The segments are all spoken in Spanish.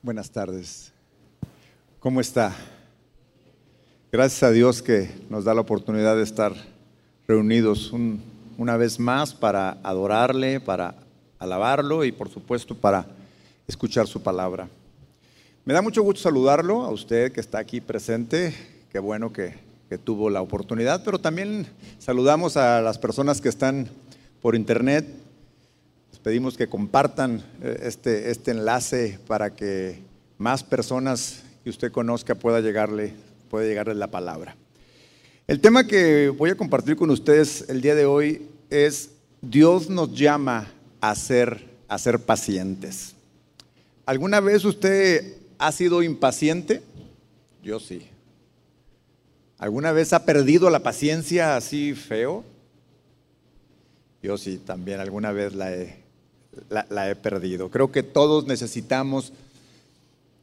Buenas tardes. ¿Cómo está? Gracias a Dios que nos da la oportunidad de estar reunidos una vez más para adorarle, para alabarlo y por supuesto para escuchar su palabra. Me da mucho gusto saludarlo a usted que está aquí presente. Qué bueno que, tuvo la oportunidad, pero también saludamos a las personas que están por internet pedimos que compartan eh, este, este enlace para que más personas que usted conozca pueda llegarle, pueda llegarle la palabra. El tema que voy a compartir con ustedes el día de hoy es Dios nos llama a ser, a ser pacientes. ¿Alguna vez usted ha sido impaciente? Yo sí. ¿Alguna vez ha perdido la paciencia así feo? Yo sí, también alguna vez la he, la, he perdido. Creo que todos necesitamos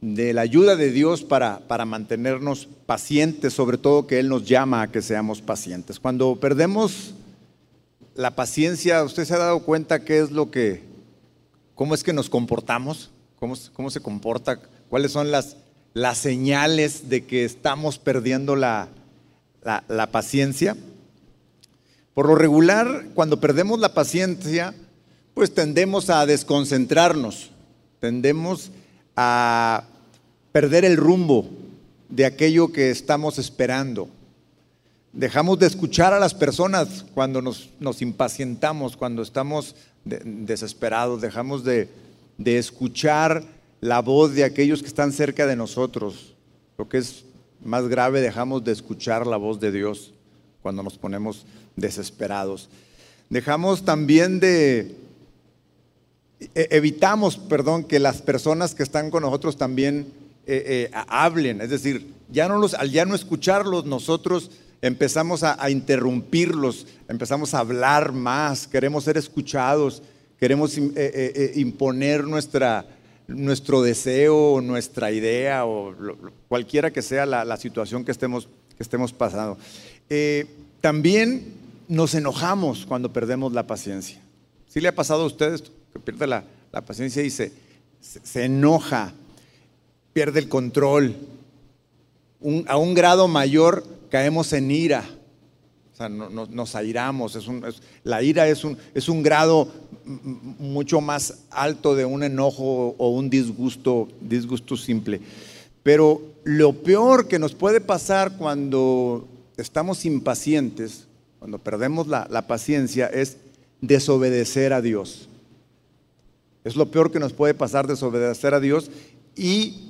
de la ayuda de Dios para, para mantenernos pacientes, sobre todo que Él nos llama a que seamos pacientes. Cuando perdemos la paciencia, ¿usted se ha dado cuenta qué es lo que, cómo es que nos comportamos? ¿Cómo, cómo se comporta? ¿Cuáles son las, las señales de que estamos perdiendo la, la, la paciencia? Por lo regular, cuando perdemos la paciencia, pues tendemos a desconcentrarnos, tendemos a perder el rumbo de aquello que estamos esperando. Dejamos de escuchar a las personas cuando nos, impacientamos, cuando estamos desesperados, dejamos de, de escuchar la voz de aquellos que están cerca de nosotros. Lo que es más grave, dejamos de escuchar la voz de Dios cuando nos ponemos desesperados. Dejamos también de, evitamos, perdón, que las personas que están con nosotros también eh, eh, hablen. Es decir, ya no los, al ya no escucharlos, nosotros empezamos a, interrumpirlos, empezamos a hablar más, queremos ser escuchados, queremos eh, imponer nuestra, nuestro deseo, nuestra idea o cualquiera que sea la, situación que estemos, que estemos pasando. también nos enojamos cuando perdemos la paciencia. ¿Sí le ha pasado a pierde la, paciencia y se, enoja, pierde el control. a un grado mayor caemos en ira. O sea, nos airamos. la ira es un, es un grado mucho más alto de un enojo o un disgusto, disgusto simple. Pero lo peor que nos puede pasar cuando estamos impacientes, cuando perdemos la paciencia, es desobedecer a Dios. Es lo peor que nos puede pasar desobedecer a Dios y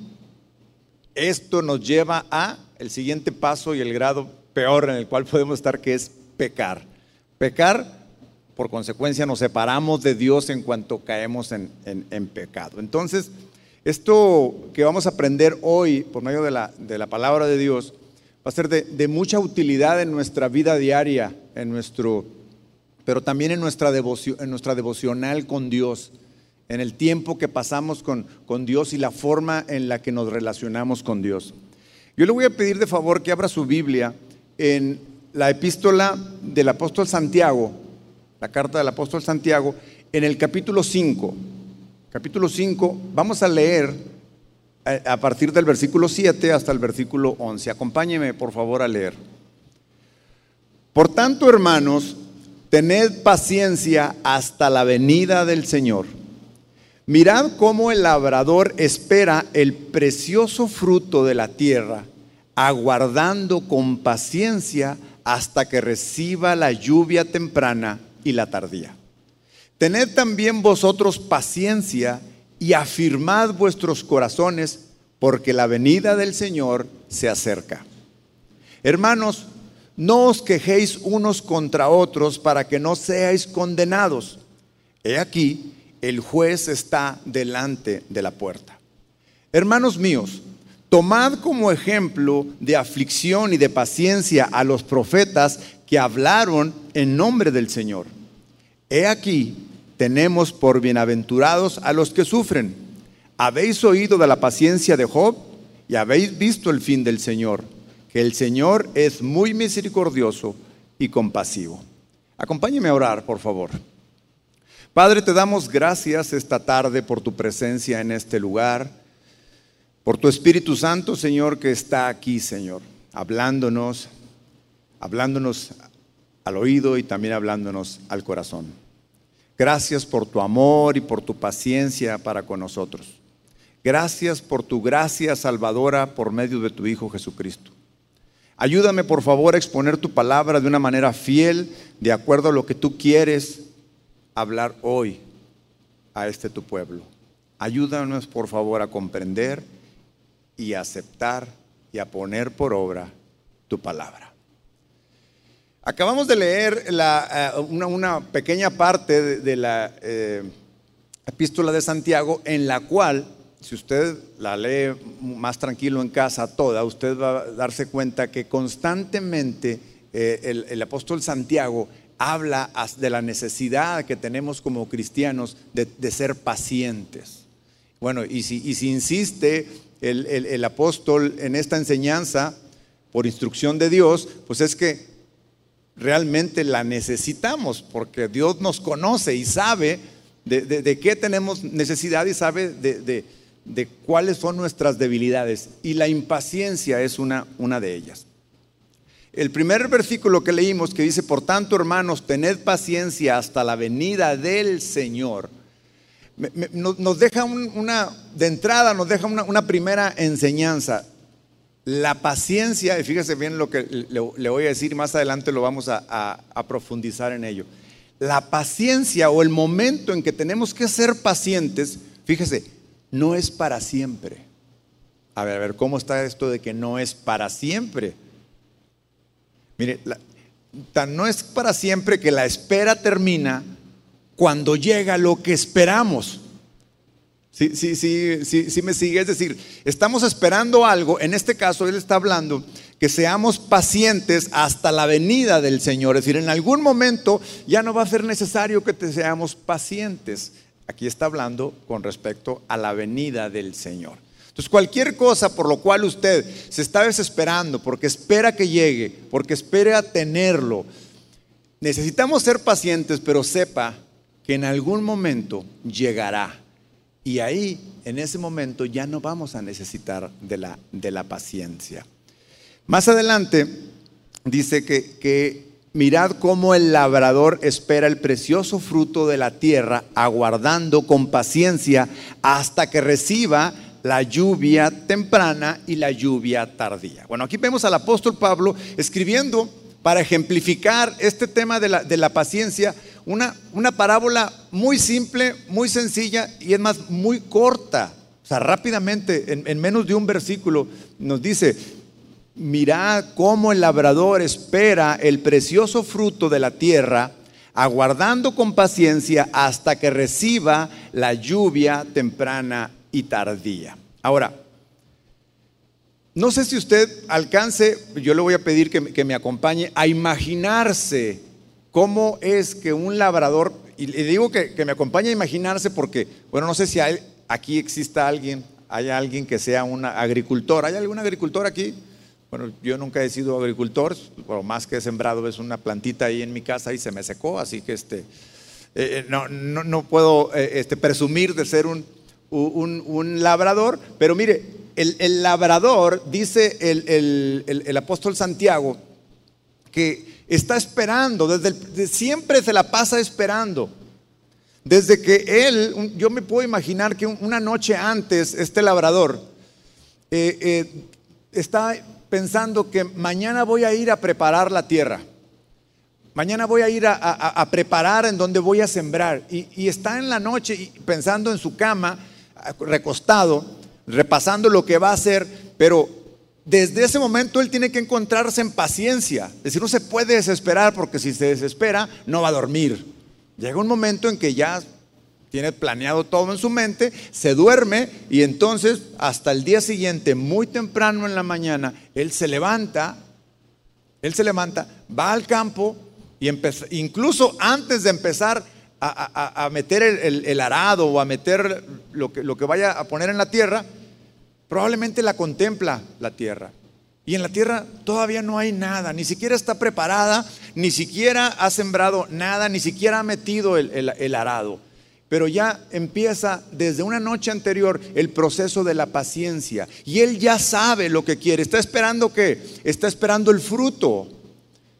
esto nos lleva a el siguiente paso y el grado peor en el cual podemos estar, que es pecar. Pecar, por consecuencia, nos separamos de Dios en cuanto caemos en, pecado. Entonces, esto que vamos a aprender hoy por medio de la, de la palabra de Dios va a ser de, de, mucha utilidad en nuestra vida diaria, en nuestro, pero también en nuestra, devoción, en nuestra devocional con Dios en el tiempo que pasamos con, con, Dios y la forma en la que nos relacionamos con Dios. Yo le voy a pedir de favor que abra su Biblia en la epístola del apóstol Santiago, la carta del apóstol Santiago, en el capítulo 5. Capítulo 5, vamos a leer a partir del versículo 7 hasta el versículo 11. Acompáñeme por favor a leer. Por tanto, hermanos, tened paciencia hasta la venida del Señor. Mirad cómo el labrador espera el precioso fruto de la tierra, aguardando con paciencia hasta que reciba la lluvia temprana y la tardía. Tened también vosotros paciencia y afirmad vuestros corazones, porque la venida del Señor se acerca. Hermanos, no os quejéis unos contra otros para que no seáis condenados. He aquí, el juez está delante de la puerta. Hermanos míos, tomad como ejemplo de aflicción y de paciencia a los profetas que hablaron en nombre del Señor. He aquí, tenemos por bienaventurados a los que sufren. Habéis oído de la paciencia de Job y habéis visto el fin del Señor, que el Señor es muy misericordioso y compasivo. Acompáñeme a orar, por favor. Padre, te damos gracias esta tarde por tu presencia en este lugar. por tu Espíritu Santo, Señor, que está aquí, Señor, hablándonos, hablándonos al oído y también hablándonos al corazón. Gracias por tu amor y por tu paciencia para con nosotros. Gracias por tu gracia salvadora por medio de tu Hijo Jesucristo. Ayúdame por favor a exponer tu palabra de una manera fiel, de acuerdo a lo que tú quieres hablar hoy a este tu pueblo. Ayúdanos por favor a comprender y aceptar y a poner por obra tu palabra. Acabamos de leer eh, una, pequeña parte de, la eh, epístola de Santiago en la cual si usted la lee más tranquilo en casa toda, usted va a darse cuenta que constantemente eh, el, apóstol Santiago habla de la necesidad que tenemos como cristianos de, ser pacientes. Bueno, y si, insiste el, apóstol en esta enseñanza por instrucción de Dios, pues es que realmente la necesitamos, porque Dios nos conoce y sabe de, qué tenemos necesidad y sabe de, cuáles son nuestras debilidades y la impaciencia es una de ellas. El primer versículo que leímos que dice, por tanto hermanos, tened paciencia hasta la venida del Señor, nos deja una, de entrada, nos deja una, primera enseñanza. La paciencia, y fíjese bien lo que le, voy a decir, más adelante lo vamos a, a profundizar en ello. La paciencia o el momento en que tenemos que ser pacientes, fíjese, no es para siempre. A ver, a ver, ¿cómo está esto de que no es para siempre? Mire, no es para siempre que la espera termina cuando llega lo que esperamos. Sí, sí, sí, sí me sigue. Es decir, estamos esperando algo. En este caso, él está hablando que seamos pacientes hasta la venida del Señor. Es decir, en algún momento ya no va a ser necesario que te seamos pacientes. Aquí está hablando con respecto a la venida del Señor. Entonces, cualquier cosa por lo cual usted se está desesperando, porque espera que llegue, porque espera tenerlo, necesitamos ser pacientes, pero sepa que en algún momento llegará. Y ahí, en ese momento, ya no vamos a necesitar de la, de la paciencia. Más adelante, dice que, que Mirad cómo el labrador espera el precioso fruto de la tierra, aguardando con paciencia hasta que reciba la lluvia temprana y la lluvia tardía. Bueno, aquí vemos al apóstol Pablo escribiendo para ejemplificar este tema de la, paciencia, una, una, parábola muy simple, muy sencilla y es más, muy corta. O sea, rápidamente, en, en menos de un versículo, nos dice, mirad cómo el labrador espera el precioso fruto de la tierra, aguardando con paciencia hasta que reciba la lluvia temprana y tardía. Ahora, no sé si usted alcance, yo le voy a pedir que, me acompañe a imaginarse cómo es que un labrador, y le digo que, me acompañe a imaginarse porque, bueno, no sé si aquí exista alguien, hay alguien que sea un agricultor, ¿hay algún agricultor aquí? Bueno, yo nunca he sido agricultor, pero más que he sembrado es una plantita ahí en mi casa y se me secó, así que este, eh, eh, no, puedo eh, este, presumir de ser un, un, labrador, pero mire, el, labrador, dice el, apóstol Santiago, que está esperando, desde siempre se la pasa esperando. Desde que él, yo me puedo imaginar que una noche antes este labrador está pensando que mañana voy a ir a preparar la tierra. Mañana voy a ir a, preparar en donde voy a sembrar. Y, está en la noche pensando en su cama, recostado, repasando lo que va a hacer, pero desde ese momento él tiene que encontrarse en paciencia. Es decir, no se puede desesperar porque si se desespera no va a dormir. Llega un momento en que ya tiene planeado todo en su mente, se duerme y entonces hasta el día siguiente, muy temprano en la mañana, él se levanta, él se levanta, va al campo y incluso antes de empezar a, meter el, arado o a meter lo que, vaya a poner en la tierra, probablemente la contempla la tierra. Y en la tierra todavía no hay nada, ni siquiera está preparada, ni siquiera ha sembrado nada, ni siquiera ha metido el arado. pero ya empieza desde una noche anterior el proceso de la paciencia. Y él ya sabe lo que quiere. Está esperando que, está esperando el fruto.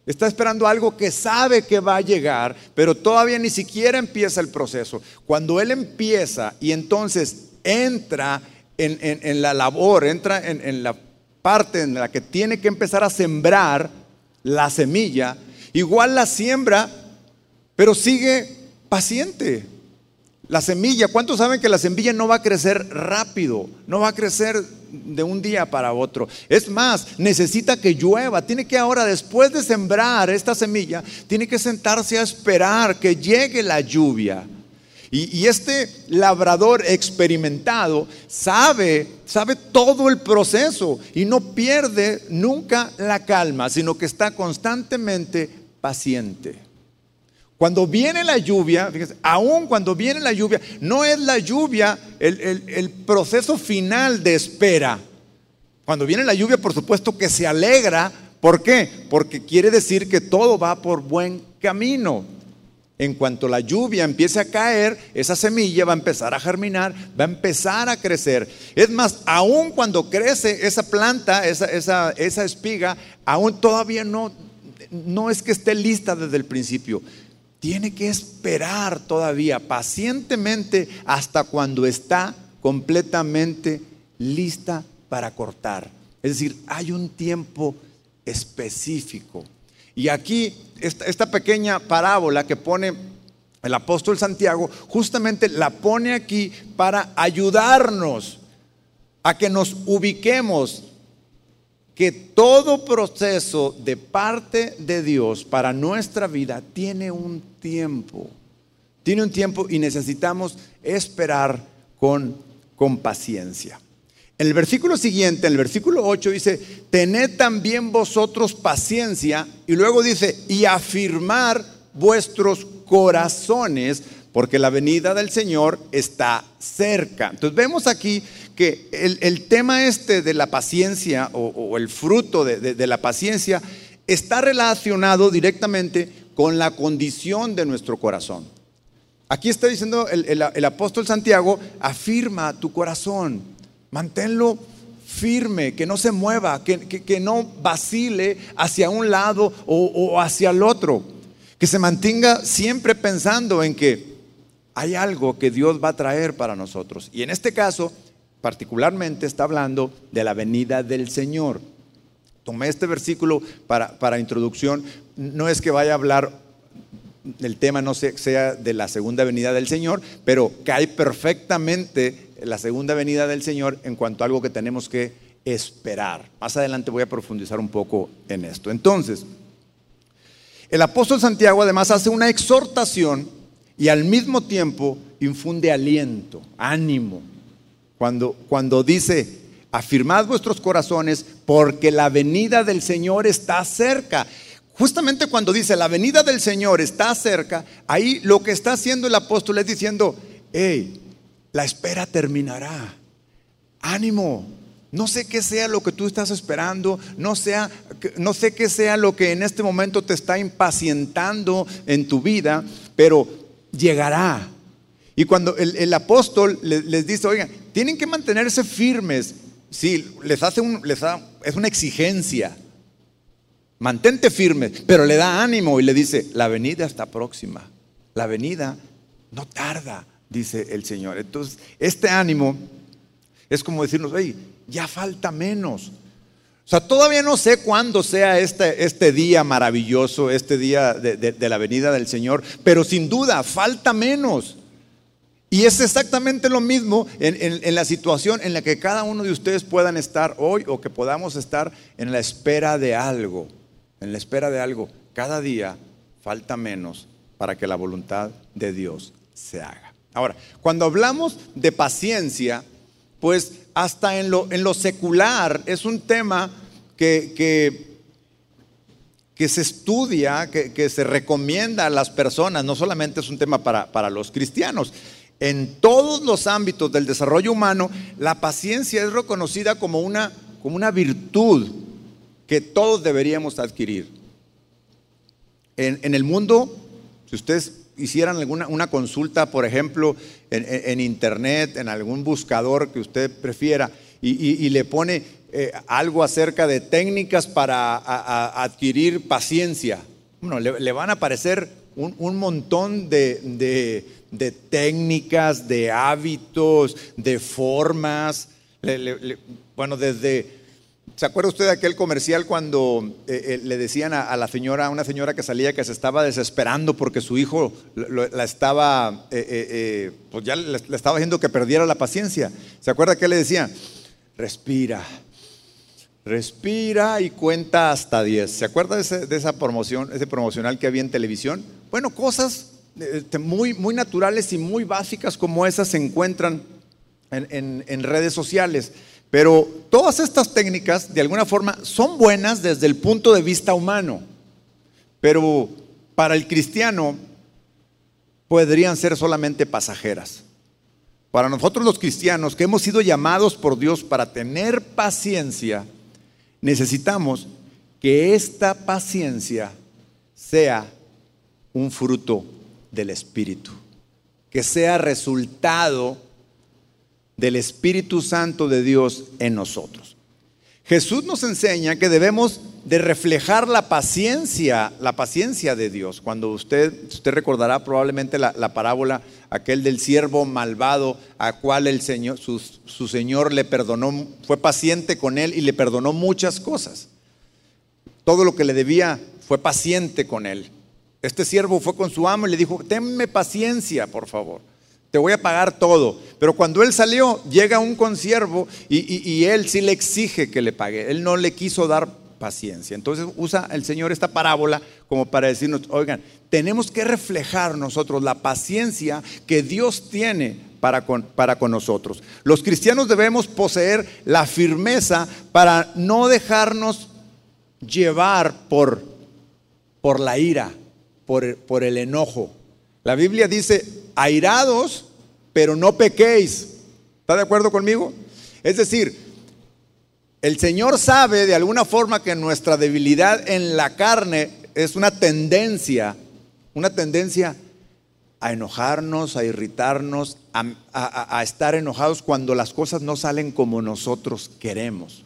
Está esperando algo que sabe que va a llegar, pero todavía ni siquiera empieza el proceso. Cuando él empieza y entonces entra en, la labor, entra en la parte en la que tiene que empezar a sembrar la semilla, igual la siembra, pero sigue paciente la semilla, ¿cuántos saben que la semilla no va a crecer rápido? No va a crecer de un día para otro. Es más, necesita que llueva. Tiene que ahora, después de sembrar esta semilla, tiene que sentarse a esperar que llegue la lluvia. Y, y, este labrador experimentado sabe, sabe todo el proceso y no pierde nunca la calma, sino que está constantemente paciente. Cuando viene la lluvia, fíjense, aún cuando viene la lluvia, no es la lluvia el, proceso final de espera. Cuando viene la lluvia, por supuesto que se alegra. ¿Por qué? Porque quiere decir que todo va por buen camino. En cuanto la lluvia empiece a caer, esa semilla va a empezar a germinar, va a empezar a crecer. Es más, aún cuando crece esa planta, esa, esa, espiga, aún todavía no, no es que esté lista desde el principio tiene que esperar todavía pacientemente hasta cuando está completamente lista para cortar. Es decir, hay un tiempo específico. Y aquí, esta, pequeña parábola que pone el apóstol Santiago, justamente la pone aquí para ayudarnos a que nos ubiquemos que todo proceso de parte de Dios para nuestra vida tiene un tiempo. Tiene un tiempo y necesitamos esperar con, con paciencia. En el versículo siguiente, en el versículo 8 dice, tened también vosotros paciencia y luego dice, y afirmar vuestros corazones, porque la venida del Señor está cerca. Entonces vemos aquí que el, tema este de la paciencia o, el fruto de, la paciencia está relacionado directamente con la condición de nuestro corazón. Aquí está diciendo el, apóstol Santiago, afirma tu corazón, manténlo firme, que no se mueva, que, no vacile hacia un lado o, o hacia el otro, que se mantenga siempre pensando en que hay algo que Dios va a traer para nosotros. Y en este caso, particularmente está hablando de la venida del Señor. Tomé este versículo para, para introducción. No es que vaya a hablar, el tema no sea de la segunda venida del Señor, pero cae perfectamente la segunda venida del Señor en cuanto a algo que tenemos que esperar. Más adelante voy a profundizar un poco en esto. Entonces, el apóstol Santiago además hace una exhortación y al mismo tiempo infunde aliento, ánimo, cuando, cuando dice, afirmad vuestros corazones porque la venida del Señor está cerca. Justamente cuando dice la venida del Señor está cerca, ahí lo que está haciendo el apóstol es diciendo, hey, la espera terminará. Ánimo, no sé qué sea lo que tú estás esperando, no, sea, no sé qué sea lo que en este momento te está impacientando en tu vida, pero llegará. Y cuando el, apóstol les, dice, oigan, tienen que mantenerse firmes, sí, les hace un, les es una exigencia. Mantente firme, pero le da ánimo y le dice, la venida está próxima. La venida no tarda, dice el Señor. Entonces, este ánimo es como decirnos, oye, ya falta menos. O sea, todavía no sé cuándo sea este, este día maravilloso, este día de, de la venida del Señor, pero sin duda falta menos. Y es exactamente lo mismo en, la situación en la que cada uno de ustedes puedan estar hoy o que podamos estar en la espera de algo. En la espera de algo. Cada día falta menos para que la voluntad de Dios se haga. Ahora, cuando hablamos de paciencia, pues hasta en lo, en lo secular es un tema que, se estudia, que, se recomienda a las personas, no solamente es un tema para los cristianos. En todos los ámbitos del desarrollo humano, la paciencia es reconocida como una, como una virtud que todos deberíamos adquirir. En, el mundo, si ustedes hicieran alguna una consulta, por ejemplo, en, internet, en algún buscador que usted prefiera, y, le pone eh, algo acerca de técnicas para adquirir paciencia, bueno, le, van a aparecer un, montón de, técnicas, de hábitos, de formas. bueno, desde ¿Se acuerda usted de aquel comercial cuando eh, eh, le decían a, la señora, a una señora que salía que se estaba desesperando porque su hijo la estaba, eh, pues ya le, estaba haciendo que perdiera la paciencia? ¿Se acuerda que le decía? Respira, respira y cuenta hasta 10. ¿Se acuerda de, esa promoción, ese promocional que había en televisión? Bueno, cosas muy, muy naturales y muy básicas como esas se encuentran en redes sociales. Pero todas estas técnicas, de alguna forma, son buenas desde el punto de vista humano, pero para el cristiano podrían ser solamente pasajeras. Para nosotros los cristianos que hemos sido llamados por Dios para tener paciencia, necesitamos que esta paciencia sea un fruto del Espíritu, que sea resultado del Espíritu Santo de Dios en nosotros. Jesús nos enseña que debemos de reflejar la paciencia, la paciencia de Dios. Cuando usted, usted recordará probablemente la, parábola, aquel del siervo malvado, a cual el Señor, su, su Señor le perdonó, fue paciente con él y le perdonó muchas cosas. Todo lo que le debía fue paciente con él. Este siervo fue con su amo y le dijo, tenme paciencia, por favor te voy a pagar todo. Pero cuando él salió, llega un consiervo y, él sí le exige que le pague. Él no le quiso dar paciencia. Entonces usa el Señor esta parábola como para decirnos, oigan, tenemos que reflejar nosotros la paciencia que Dios tiene para con, para con nosotros. Los cristianos debemos poseer la firmeza para no dejarnos llevar por, por la ira, por, por el enojo. La Biblia dice, airados, pero no pequéis. ¿Está de acuerdo conmigo? Es decir, el Señor sabe de alguna forma que nuestra debilidad en la carne es una tendencia, una tendencia a enojarnos, a irritarnos, a, estar enojados cuando las cosas no salen como nosotros queremos.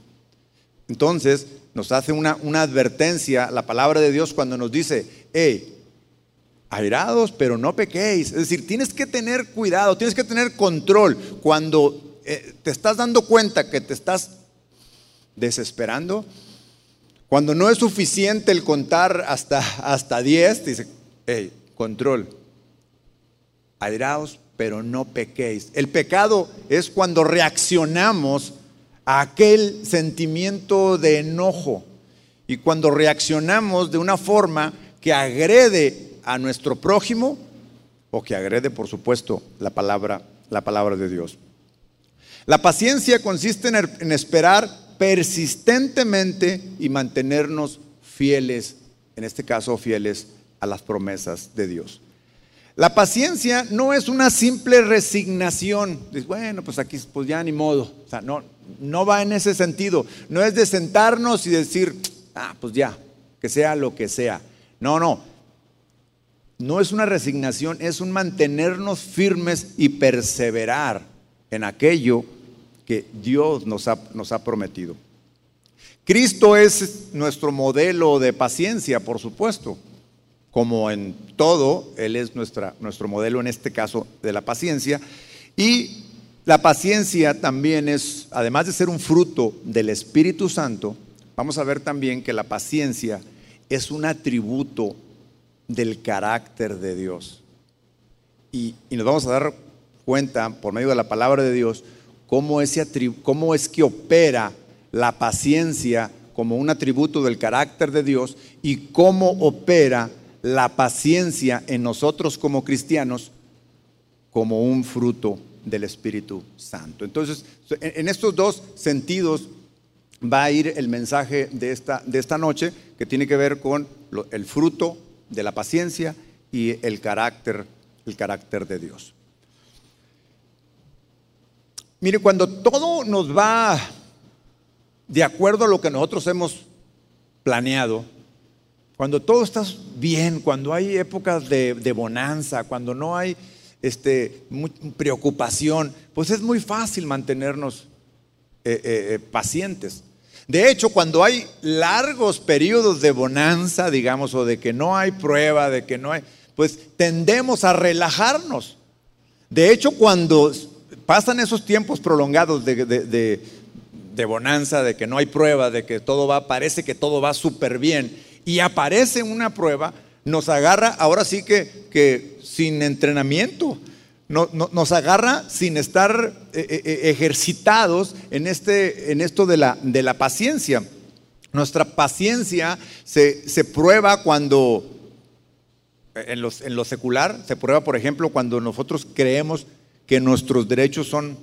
Entonces nos hace una, una advertencia la palabra de Dios cuando nos dice, hey, airados, pero no pequéis. Es decir, tienes que tener cuidado, tienes que tener control. Cuando eh, te estás dando cuenta que te estás desesperando, cuando no es suficiente el contar hasta, hasta 10, dice, hey, control. Airados, pero no pequéis. El pecado es cuando reaccionamos a aquel sentimiento de enojo y cuando reaccionamos de una forma que agrede a nuestro prójimo o que agrede, por supuesto, la palabra, la palabra de Dios. La paciencia consiste en, esperar persistentemente y mantenernos fieles, en este caso fieles a las promesas de Dios. La paciencia no es una simple resignación. bueno, pues aquí pues ya ni modo. O sea, no, no va en ese sentido. No es de sentarnos y decir, ah, pues ya, que sea lo que sea. No, no no es una resignación, es un mantenernos firmes y perseverar en aquello que Dios nos ha, prometido. Cristo es nuestro modelo de paciencia, por supuesto. Como en todo, Él es nuestra, nuestro modelo en este caso de la paciencia. Y la paciencia también es, además de ser un fruto del Espíritu Santo, vamos a ver también que la paciencia es un atributo del carácter de Dios. Y, nos vamos a dar cuenta, por medio de la palabra de Dios, cómo, ese cómo es que opera la paciencia como un atributo del carácter de Dios y cómo opera la paciencia en nosotros como cristianos como un fruto del Espíritu Santo. Entonces, en estos dos sentidos va a ir el mensaje de esta, de esta noche que tiene que ver con el fruto de la paciencia y el carácter, el carácter de Dios. Mire, cuando todo nos va de acuerdo a lo que nosotros hemos planeado, cuando todo está bien, cuando hay épocas de, bonanza, cuando no hay este, preocupación, pues es muy fácil mantenernos eh, eh, eh, pacientes. De hecho, cuando hay largos periodos de bonanza, digamos, o de que no hay prueba, de que no hay, pues tendemos a relajarnos. De hecho, cuando pasan esos tiempos prolongados de, de, bonanza, de que no hay prueba, de que todo va, parece que todo va súper bien, y aparece una prueba, nos agarra ahora sí que, que sin entrenamiento, nos agarra sin estar eh, eh, eh, ejercitados en, este, en esto de la, de la paciencia. Nuestra paciencia se, se prueba cuando, en, los, en lo secular, se prueba, por ejemplo, cuando nosotros creemos que nuestros derechos son,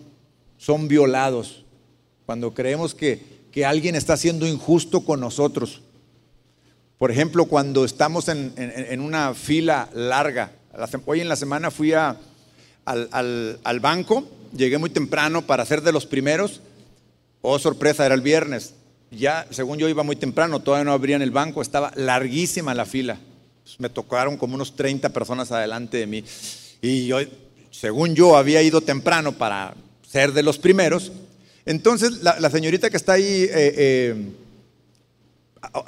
son violados, cuando creemos que, que alguien está siendo injusto con nosotros. Por ejemplo, cuando estamos en, en una fila larga. Hoy en la semana fui a, al, banco, llegué muy temprano para ser de los primeros. Oh, sorpresa, era el viernes. Ya, según yo iba muy temprano, todavía no abrían el banco, estaba larguísima la fila. Pues, me tocaron como unos 30 personas adelante de mí. Y yo, según yo, había ido temprano para ser de los primeros. Entonces, la, señorita que está ahí eh, eh,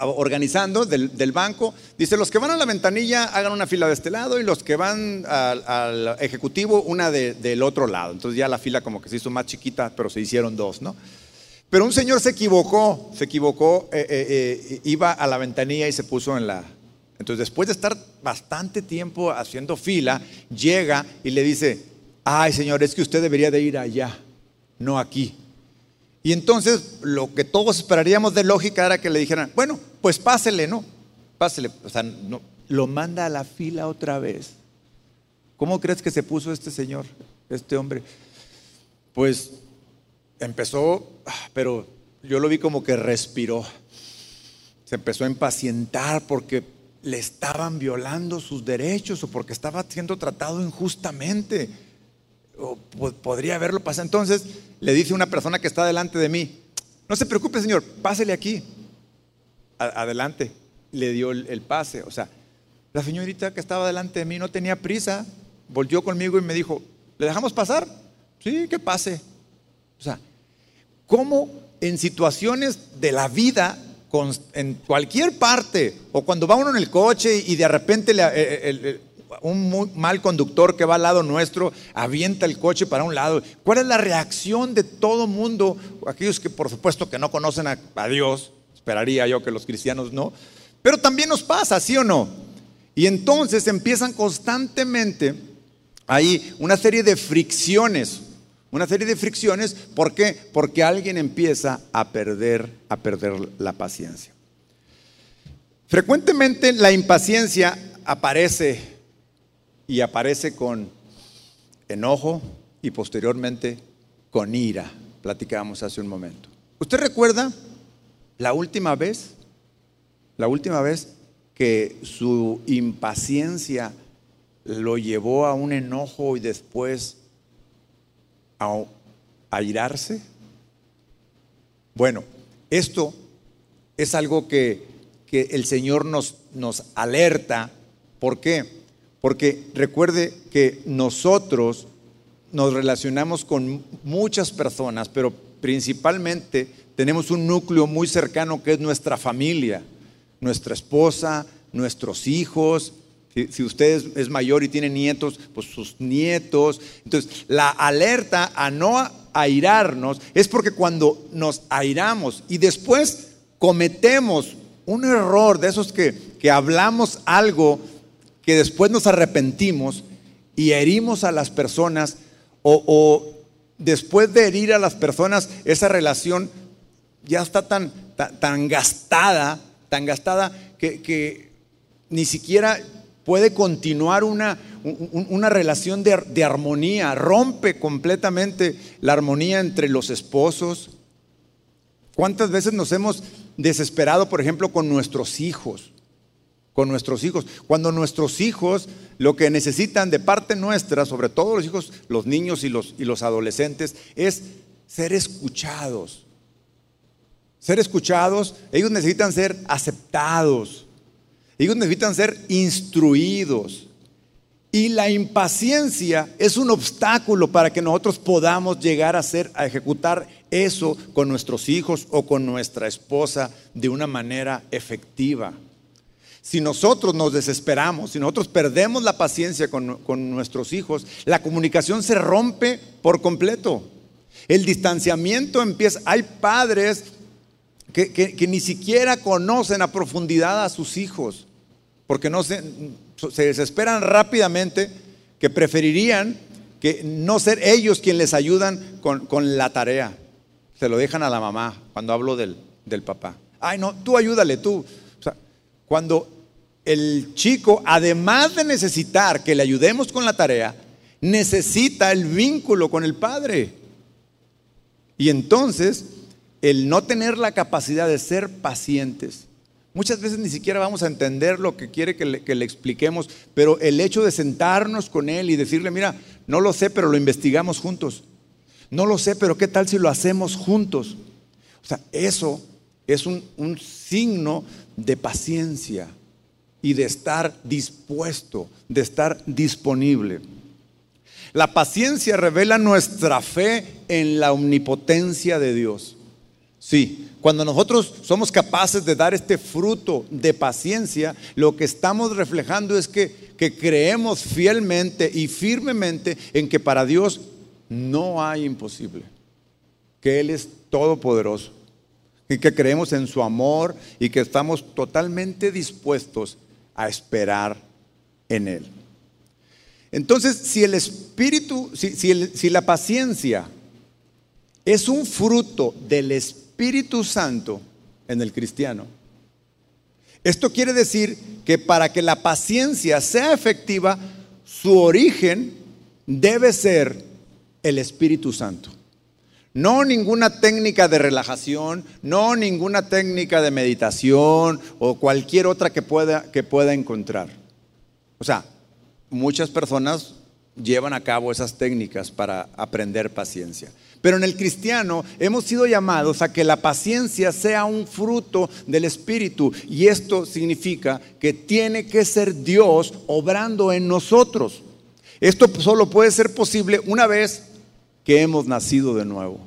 organizando del, banco, dice, los que van a la ventanilla hagan una fila de este lado y los que van al, ejecutivo una del otro lado. Entonces ya la fila como que se hizo más chiquita, pero se hicieron dos, ¿no? Pero un señor se equivocó, se equivocó, eh, eh, eh, iba a la ventanilla y se puso en la... Entonces después de estar bastante tiempo haciendo fila, llega y le dice, ay señor, es que usted debería de ir allá, no aquí. Y entonces lo que todos esperaríamos de lógica era que le dijeran, bueno, pues pásele, ¿no? Pásele. O sea, no, lo manda a la fila otra vez. ¿Cómo crees que se puso este señor, este hombre? Pues empezó, pero yo lo vi como que respiró. Se empezó a impacientar porque le estaban violando sus derechos o porque estaba siendo tratado injustamente podría haberlo pasado. Entonces le dice una persona que está delante de mí, no se preocupe señor, pásele aquí. adelante. Le dio el, pase. O sea, la señorita que estaba delante de mí no tenía prisa, volvió conmigo y me dijo, ¿le dejamos pasar? Sí, que pase. O sea, ¿cómo en situaciones de la vida, en cualquier parte, o cuando va uno en el coche y de repente le, el, un mal conductor que va al lado nuestro avienta el coche para un lado. ¿Cuál es la reacción de todo mundo? Aquellos que por supuesto que no conocen a, Dios, esperaría yo que los cristianos no, pero también nos pasa, ¿sí o no? Y entonces empiezan constantemente ahí una serie de fricciones, una serie de fricciones, ¿por qué? Porque alguien empieza a perder, a perder la paciencia. Frecuentemente la impaciencia aparece y aparece con enojo y posteriormente con ira. Platicábamos hace un momento. ¿Usted recuerda la última vez, la última vez que su impaciencia lo llevó a un enojo y después a, airarse? Bueno, esto es algo que, que el Señor nos, nos alerta. ¿Por qué? Porque recuerde que nosotros nos relacionamos con muchas personas, pero principalmente tenemos un núcleo muy cercano que es nuestra familia, nuestra esposa, nuestros hijos. Si, usted es, mayor y tiene nietos, pues sus nietos. Entonces, la alerta a no airarnos es porque cuando nos airamos y después cometemos un error de esos que, que hablamos algo que después nos arrepentimos y herimos a las personas o, después de herir a las personas, esa relación ya está tan, tan, gastada, tan gastada que, ni siquiera puede continuar una, una relación de, de, armonía, rompe completamente la armonía entre los esposos. ¿Cuántas veces nos hemos desesperado, por ejemplo, con nuestros hijos? Con nuestros hijos. Cuando nuestros hijos lo que necesitan de parte nuestra, sobre todo los hijos, los niños y los, y los adolescentes, es ser escuchados. Ser escuchados, ellos necesitan ser aceptados. Hijos necesitan ser instruidos. Y la impaciencia es un obstáculo para que nosotros podamos llegar a hacer, a ejecutar eso con nuestros hijos o con nuestra esposa de una manera efectiva. Si nosotros nos desesperamos, si nosotros perdemos la paciencia con, con nuestros hijos, la comunicación se rompe por completo. El distanciamiento empieza. Hay padres que, ni siquiera conocen a profundidad a sus hijos, porque no se, se desesperan rápidamente, que preferirían que no ser ellos quienes les ayudan con, la tarea. Se lo dejan a la mamá cuando hablo del, del papá. Ay, no, tú ayúdale, tú. O sea, cuando el chico, además de necesitar que le ayudemos con la tarea, necesita el vínculo con el padre. Y entonces, el no tener la capacidad de ser pacientes, muchas veces ni siquiera vamos a entender lo que quiere que le, expliquemos, pero el hecho de sentarnos con él y decirle, mira, no lo sé, pero lo investigamos juntos. No lo sé, pero ¿qué tal si lo hacemos juntos? O sea, eso es un, signo de paciencia y de estar dispuesto, de estar disponible. La paciencia revela nuestra fe en la omnipotencia de Dios. Sí, cuando nosotros somos capaces de dar este fruto de paciencia, lo que estamos reflejando es que, creemos fielmente y firmemente en que para Dios no hay imposible, que Él es todopoderoso y que creemos en su amor y que estamos totalmente dispuestos a esperar en Él. Entonces, si el espíritu, si, la paciencia es un fruto del Espíritu Santo en el cristiano, esto quiere decir que para que la paciencia sea efectiva, su origen debe ser el Espíritu Santo. No ninguna técnica de relajación, no ninguna técnica de meditación o cualquier otra que pueda, que pueda encontrar. O sea, muchas personas llevan a cabo esas técnicas para aprender paciencia. Pero en el cristiano hemos sido llamados a que la paciencia sea un fruto del Espíritu y esto significa que tiene que ser Dios obrando en nosotros. Esto solo puede ser posible una vez que hemos nacido de nuevo.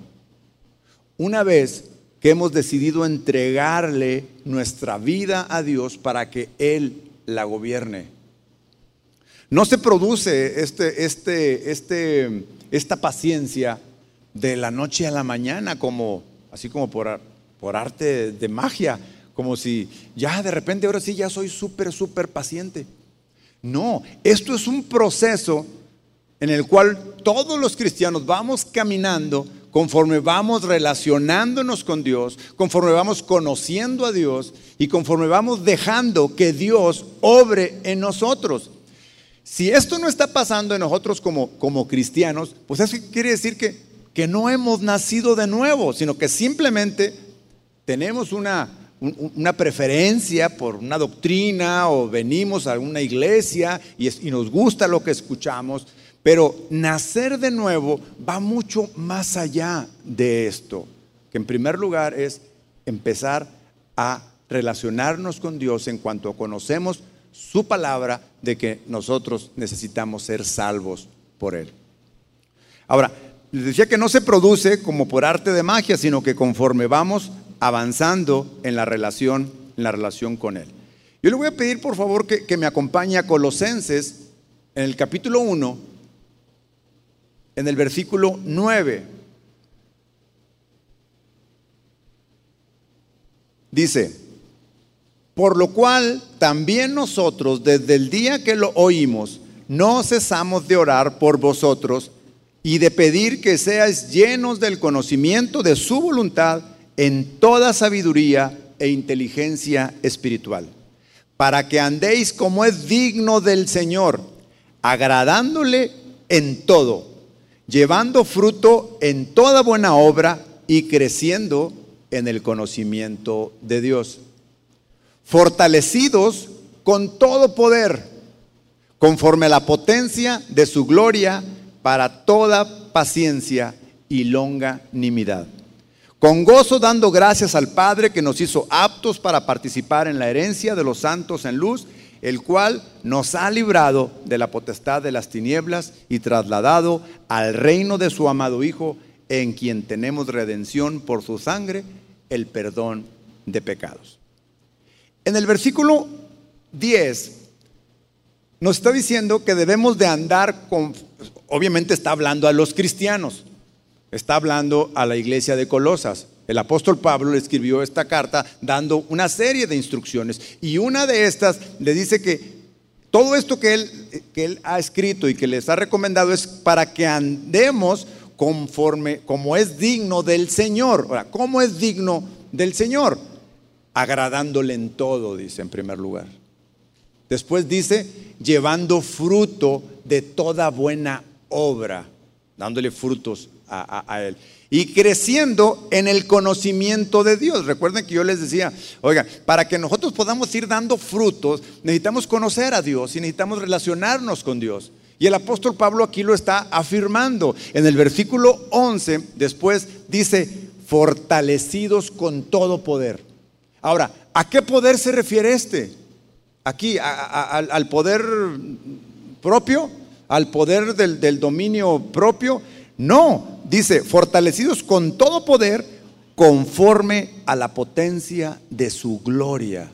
Una vez que hemos decidido entregarle nuestra vida a Dios para que Él la gobierne. No se produce este, este, este, esta paciencia de la noche a la mañana, como, así como por, por arte de magia, como si ya de repente ahora sí ya soy súper, súper paciente. No, esto es un proceso en el cual todos los cristianos vamos caminando conforme vamos relacionándonos con Dios, conforme vamos conociendo a Dios y conforme vamos dejando que Dios obre en nosotros. Si esto no está pasando en nosotros como, como cristianos, pues eso quiere decir que, que no hemos nacido de nuevo, sino que simplemente tenemos una, una preferencia por una doctrina o venimos a una iglesia y, y, nos gusta lo que escuchamos, pero nacer de nuevo va mucho más allá de esto, que en primer lugar es empezar a relacionarnos con Dios en cuanto conocemos su palabra de que nosotros necesitamos ser salvos por Él. Ahora, les decía que no se produce como por arte de magia, sino que conforme vamos avanzando en la relación, la relación con Él. Yo le voy a pedir por favor que, que me acompañe a Colosenses en el capítulo 1, en el versículo 9. Dice, por lo cual también nosotros desde el día que lo oímos, no cesamos de orar por vosotros y de pedir que seáis llenos del conocimiento de su voluntad en toda sabiduría e inteligencia espiritual, para que andéis como es digno del Señor, agradándole en todo, llevando fruto en toda buena obra y creciendo en el conocimiento de Dios. Fortalecidos con todo poder, conforme a la potencia de su gloria, para toda paciencia y longanimidad, con gozo dando gracias al Padre que nos hizo aptos para participar en la herencia de los santos en luz, el cual nos ha librado de la potestad de las tinieblas y trasladado al reino de su amado Hijo, en quien tenemos redención por su sangre, el perdón de pecados. En el versículo 10 nos está diciendo que debemos de andar con, obviamente está hablando a los cristianos, está hablando a la iglesia de Colosas. El apóstol Pablo le escribió esta carta dando una serie de instrucciones y una de estas le dice que todo esto que él, que él ha escrito y que les ha recomendado es para que andemos conforme, como es digno del Señor. Ahora, ¿cómo es digno del Señor? Agradándole en todo, dice en primer lugar. Después dice, llevando fruto de toda buena obra, dándole frutos a, Él. Y creciendo en el conocimiento de Dios. Recuerden que yo les decía, oiga, para que nosotros podamos ir dando frutos, necesitamos conocer a Dios y necesitamos relacionarnos con Dios. Y el apóstol Pablo aquí lo está afirmando. En el versículo 11, después dice, fortalecidos con todo poder. Ahora, ¿a qué poder se refiere este? Aquí, al poder propio, al poder del dominio propio. No, dice, fortalecidos con todo poder conforme a la potencia de su gloria.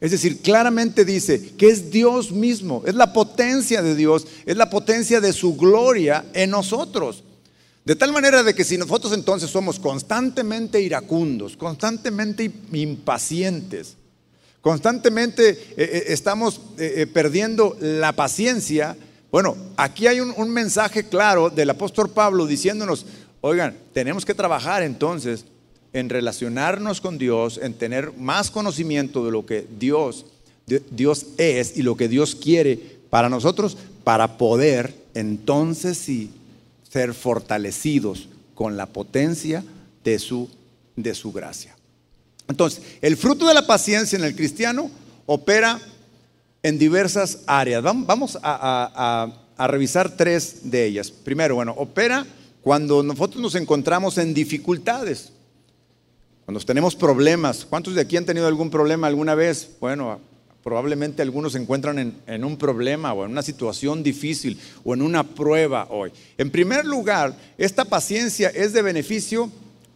Es decir, claramente dice que es Dios mismo, es la potencia de Dios, es la potencia de su gloria en nosotros. De tal manera de que si nosotros entonces somos constantemente iracundos, constantemente impacientes, constantemente eh, eh, estamos eh, perdiendo la paciencia, bueno, aquí hay un, mensaje claro del apóstol Pablo diciéndonos, oigan, tenemos que trabajar entonces en relacionarnos con Dios, en tener más conocimiento de lo que Dios, Dios es y lo que Dios quiere para nosotros, para poder entonces sí ser fortalecidos con la potencia de su, de su gracia. Entonces, el fruto de la paciencia en el cristiano opera en diversas áreas. Vamos a, revisar tres de ellas. Primero, bueno, opera cuando nosotros nos encontramos en dificultades, cuando tenemos problemas. ¿Cuántos de aquí han tenido algún problema alguna vez? Bueno, probablemente algunos se encuentran en, un problema o en una situación difícil o en una prueba hoy. En primer lugar, esta paciencia es de beneficio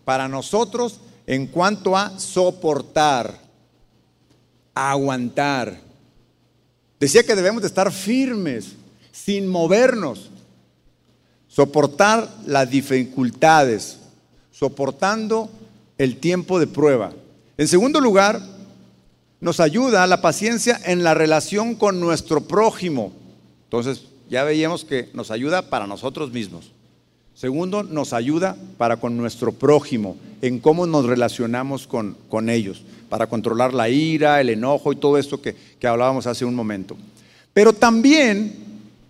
para nosotros en cuanto a soportar, aguantar. Decía que debemos de estar firmes, sin movernos, soportar las dificultades, soportando el tiempo de prueba. En segundo lugar, nos ayuda la paciencia en la relación con nuestro prójimo. Entonces, ya veíamos que nos ayuda para nosotros mismos. Segundo, nos ayuda para con nuestro prójimo, en cómo nos relacionamos con, con ellos para controlar la ira, el enojo y todo esto que, que hablábamos hace un momento. Pero también,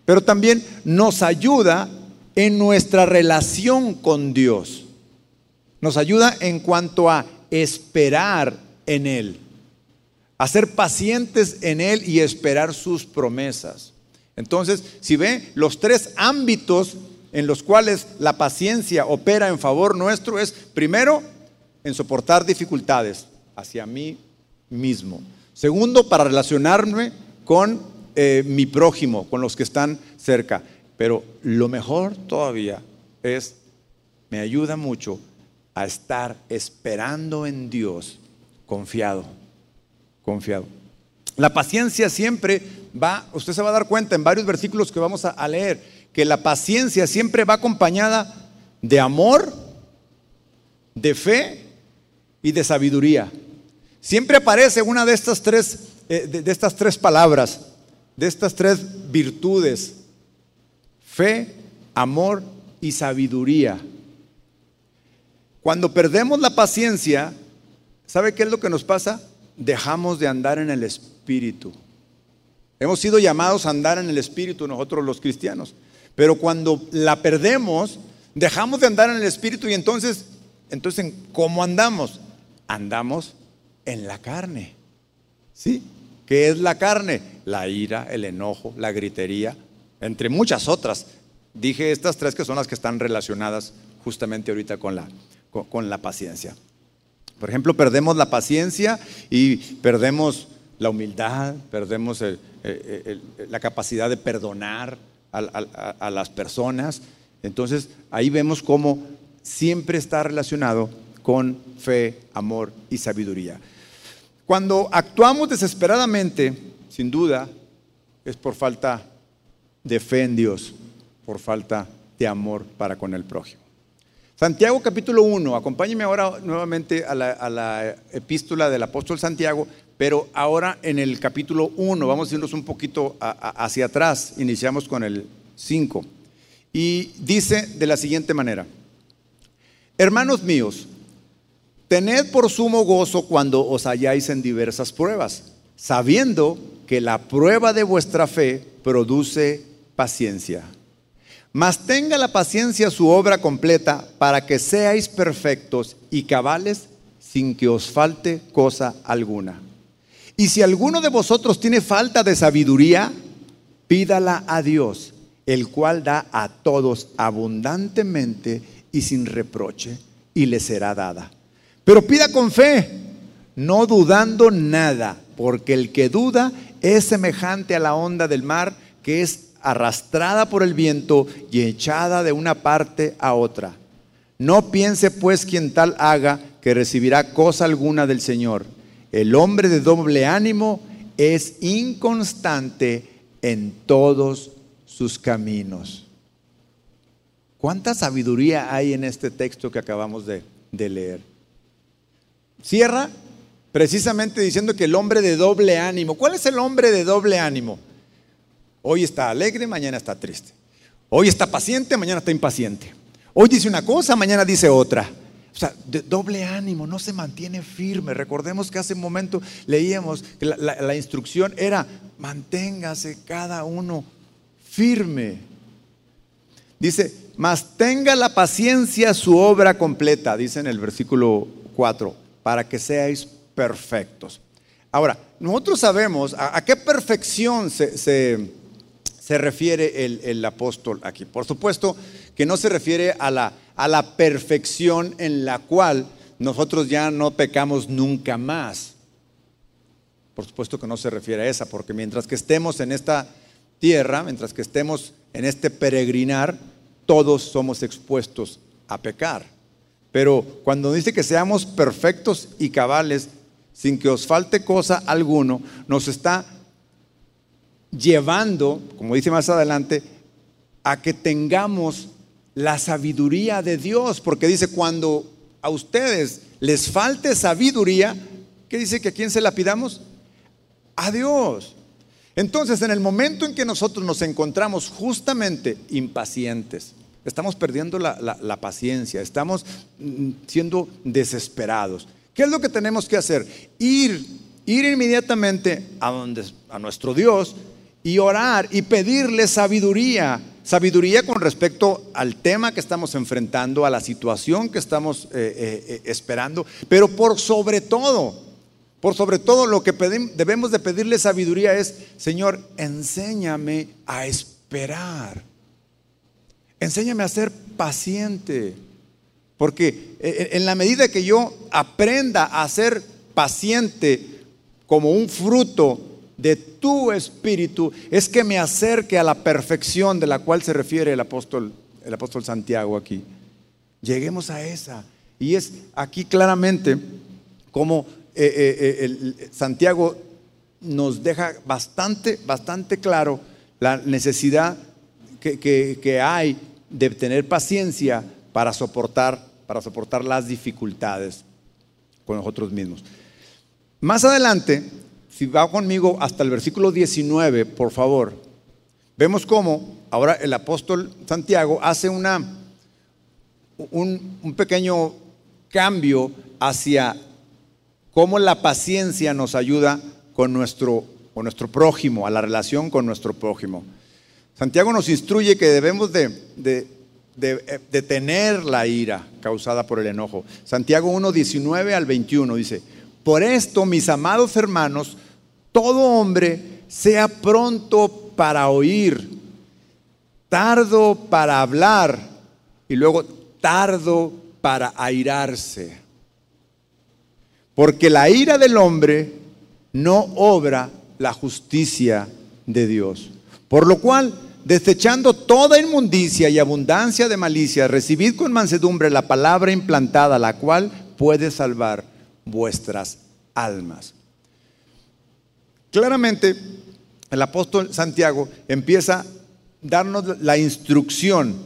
pero también nos ayuda en nuestra relación con Dios. Nos ayuda en cuanto a esperar en Él, a ser pacientes en Él y esperar sus promesas. Entonces, si ve, los tres ámbitos en los cuales la paciencia opera en favor nuestro es, primero, en soportar dificultades hacia mí mismo. Segundo, para relacionarme con eh, mi prójimo, con los que están cerca. Pero lo mejor todavía es, me ayuda mucho a estar esperando en Dios, confiado, confiado. La paciencia siempre va, usted se va a dar cuenta en varios versículos que vamos a leer, que la paciencia siempre va acompañada de amor, de fe y de sabiduría. Siempre aparece una de estas tres, eh, de, estas tres palabras, de estas tres virtudes, fe, amor y sabiduría. Cuando perdemos la paciencia, ¿sabe qué es lo que nos pasa? Dejamos de andar en el Espíritu. Hemos sido llamados a andar en el Espíritu nosotros los cristianos. Pero cuando la perdemos, dejamos de andar en el Espíritu y entonces, entonces ¿cómo andamos? Andamos en la carne. ¿Sí? ¿Qué es la carne? La ira, el enojo, la gritería, entre muchas otras. Dije estas tres que son las que están relacionadas justamente ahorita con la, con, la paciencia. Por ejemplo, perdemos la paciencia y perdemos la humildad, perdemos la capacidad de perdonar a, las personas. Entonces, ahí vemos cómo siempre está relacionado con fe, amor y sabiduría. Cuando actuamos desesperadamente, sin duda, es por falta de fe en Dios, por falta de amor para con el prójimo. Santiago capítulo 1, acompáñenme ahora nuevamente a la, epístola del apóstol Santiago, pero ahora en el capítulo 1, vamos a irnos un poquito hacia atrás, iniciamos con el 5, y dice de la siguiente manera, hermanos míos, tened por sumo gozo cuando os halláis en diversas pruebas, sabiendo que la prueba de vuestra fe produce paciencia. Mas tenga la paciencia su obra completa para que seáis perfectos y cabales sin que os falte cosa alguna. Y si alguno de vosotros tiene falta de sabiduría, pídala a Dios, el cual da a todos abundantemente y sin reproche, y le será dada. Pero pida con fe, no dudando nada, porque el que duda es semejante a la onda del mar que es arrastrada por el viento y echada de una parte a otra. No piense pues quien tal haga que recibirá cosa alguna del Señor. El hombre de doble ánimo es inconstante en todos sus caminos. ¿Cuánta sabiduría hay en este texto que acabamos de, de leer? Cierra precisamente diciendo que el hombre de doble ánimo. ¿Cuál es el hombre de doble ánimo? Hoy está alegre, mañana está triste. Hoy está paciente, mañana está impaciente. Hoy dice una cosa, mañana dice otra. O sea, doble ánimo, no se mantiene firme. Recordemos que hace un momento leíamos que la, instrucción era, manténgase cada uno firme. Dice, mas tenga la paciencia su obra completa, dice en el versículo 4, para que seáis perfectos. Ahora, nosotros sabemos a, qué perfección se, se refiere el, apóstol aquí. Por supuesto que no se refiere a la, a la perfección en la cual nosotros ya no pecamos nunca más. Por supuesto que no se refiere a esa, porque mientras que estemos en esta tierra, mientras que estemos en este peregrinar, todos somos expuestos a pecar. Pero cuando dice que seamos perfectos y cabales, sin que os falte cosa alguno, nos está llevando, como dice más adelante, a que tengamos la sabiduría de Dios, porque dice, cuando a ustedes les falte sabiduría, ¿qué dice que a quién se la pidamos? A Dios. Entonces, en el momento en que nosotros nos encontramos justamente impacientes, estamos perdiendo la, paciencia, estamos mm, siendo desesperados. ¿Qué es lo que tenemos que hacer? Ir, ir inmediatamente a, donde, a nuestro Dios y orar y pedirle sabiduría. Sabiduría con respecto al tema que estamos enfrentando, a la situación que estamos eh, eh, eh, esperando, pero por sobre todo, por sobre todo lo que debemos de pedirle sabiduría es, Señor, enséñame a esperar. Enséñame a ser paciente. Porque en la medida que yo aprenda a ser paciente como un fruto de tu espíritu es que me acerque a la perfección de la cual se refiere el apóstol, el apóstol Santiago aquí. Lleguemos a esa. Y es aquí claramente como eh, eh, eh, Santiago nos deja bastante, bastante claro la necesidad que, que, hay de tener paciencia para soportar, para soportar las dificultades con nosotros mismos. Más adelante, si va conmigo hasta el versículo 19, por favor, vemos cómo ahora el apóstol Santiago hace una, un, pequeño cambio hacia cómo la paciencia nos ayuda con nuestro, con nuestro prójimo, a la relación con nuestro prójimo. Santiago nos instruye que debemos de, de, de, tener la ira causada por el enojo. Santiago 1, 19 al 21 dice, por esto, mis amados hermanos, todo hombre sea pronto para oír, tardo para hablar y luego tardo para airarse. Porque la ira del hombre no obra la justicia de Dios. Por lo cual, desechando toda inmundicia y abundancia de malicia, recibid con mansedumbre la palabra implantada, la cual puede salvar vuestras almas. Claramente, el apóstol Santiago empieza a darnos la instrucción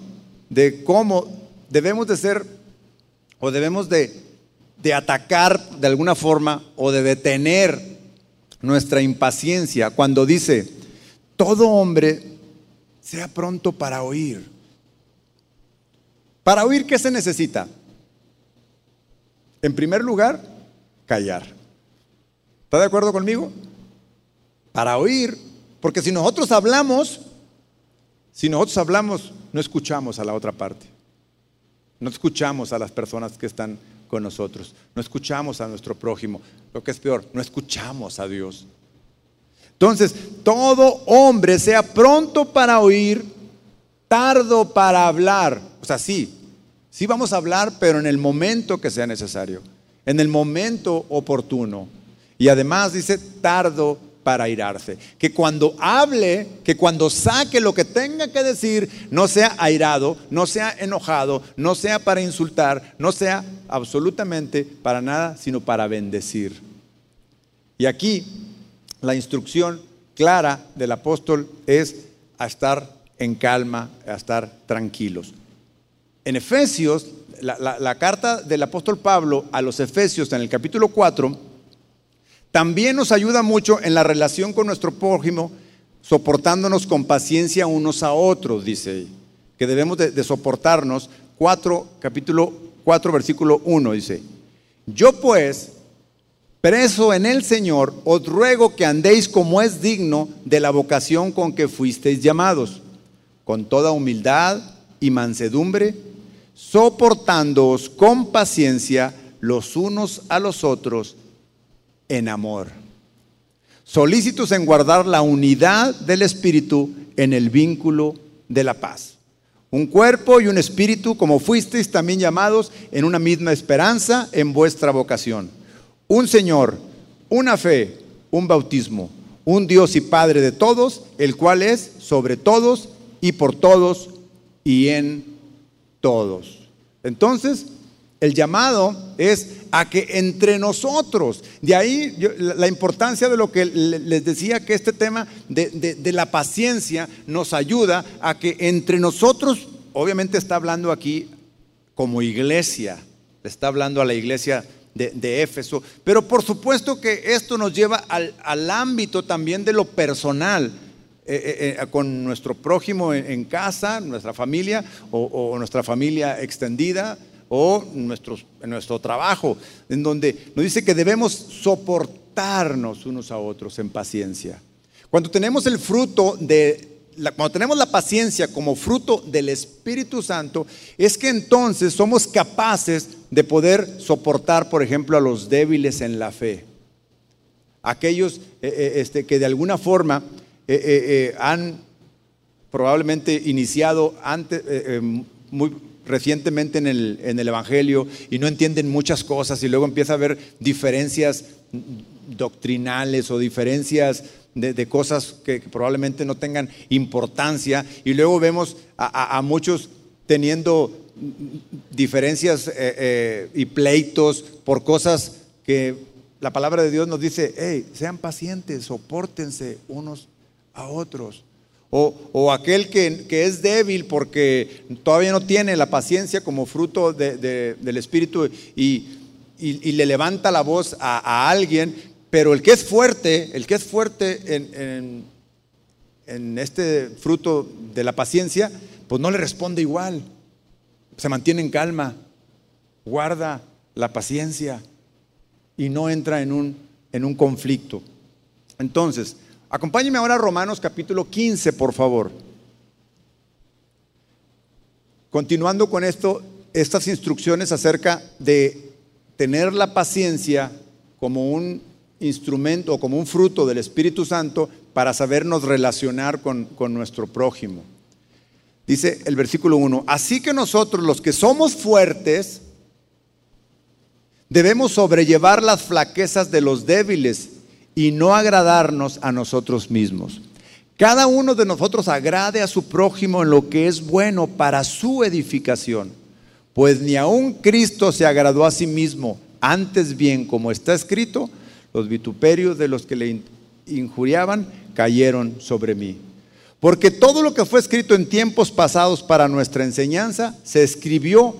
de cómo debemos de ser o debemos de, de atacar de alguna forma o de detener nuestra impaciencia cuando dice, todo hombre sea pronto para oír. Para oír, ¿qué se necesita? En primer lugar, callar. ¿Está de acuerdo conmigo? Para oír, porque si nosotros hablamos, si nosotros hablamos, no escuchamos a la otra parte. No escuchamos a las personas que están con nosotros. No escuchamos a nuestro prójimo. Lo que es peor, no escuchamos a Dios. Entonces, todo hombre sea pronto para oír, tardo para hablar. O sea, sí, sí vamos a hablar, pero en el momento que sea necesario, en el momento oportuno. Y además dice tardo para airarse. Que cuando hable, que cuando saque lo que tenga que decir, no sea airado, no sea enojado, no sea para insultar, no sea absolutamente para nada, sino para bendecir. Y aquí la instrucción clara del apóstol es a estar en calma, a estar tranquilos. En Efesios, la, la carta del apóstol Pablo a los Efesios en el capítulo 4, también nos ayuda mucho en la relación con nuestro prójimo, soportándonos con paciencia unos a otros, dice, que debemos de, soportarnos. 4, capítulo 4, versículo 1, dice, yo pues, preso en el Señor, os ruego que andéis como es digno de la vocación con que fuisteis llamados, con toda humildad y mansedumbre, soportándoos con paciencia los unos a los otros en amor. Solícitos en guardar la unidad del Espíritu en el vínculo de la paz. Un cuerpo y un espíritu, como fuisteis también llamados en una misma esperanza en vuestra vocación. Un Señor, una fe, un bautismo, un Dios y Padre de todos, el cual es sobre todos y por todos y en todos. Entonces, el llamado es a que entre nosotros, de ahí la importancia de lo que les decía, que este tema de, la paciencia nos ayuda a que entre nosotros, obviamente está hablando aquí como iglesia, está hablando a la iglesia de, Éfeso, pero por supuesto que esto nos lleva al, ámbito también de lo personal. Eh, eh, eh, con nuestro prójimo en, casa, nuestra familia o nuestra familia extendida, o en nuestro trabajo, en donde nos dice que debemos soportarnos unos a otros en paciencia. Cuando tenemos el fruto de cuando tenemos la paciencia como fruto del Espíritu Santo, es que entonces somos capaces de poder soportar, por ejemplo, a los débiles en la fe. Aquellos eh, eh, este, que de alguna forma eh, han probablemente iniciado antes, muy, recientemente en el, en el Evangelio y no entienden muchas cosas y luego empieza a haber diferencias doctrinales o diferencias de, cosas que, probablemente no tengan importancia y luego vemos a, muchos teniendo diferencias eh, eh, y pleitos por cosas que la palabra de Dios nos dice, hey, sean pacientes, soportense unos a otros. O, aquel que, es débil porque todavía no tiene la paciencia como fruto del Espíritu y, le levanta la voz a, alguien, pero el que es fuerte, el que es fuerte en, en este fruto de la paciencia, pues no le responde igual, se mantiene en calma, guarda la paciencia y no entra en un, en un conflicto. Entonces, Acompáñeme ahora a Romanos capítulo 15, por favor. Continuando con esto, estas instrucciones acerca de tener la paciencia como un instrumento o como un fruto del Espíritu Santo para sabernos relacionar con, con nuestro prójimo. Dice el versículo 1, así que nosotros los que somos fuertes, Debemos sobrellevar las flaquezas de los débiles y no agradarnos a nosotros mismos. Cada uno de nosotros agrade a su prójimo en lo que es bueno para su edificación, pues ni aun Cristo se agradó a sí mismo, antes bien, como está escrito, los vituperios de los que le injuriaban cayeron sobre mí. Porque todo lo que fue escrito en tiempos pasados para nuestra enseñanza se escribió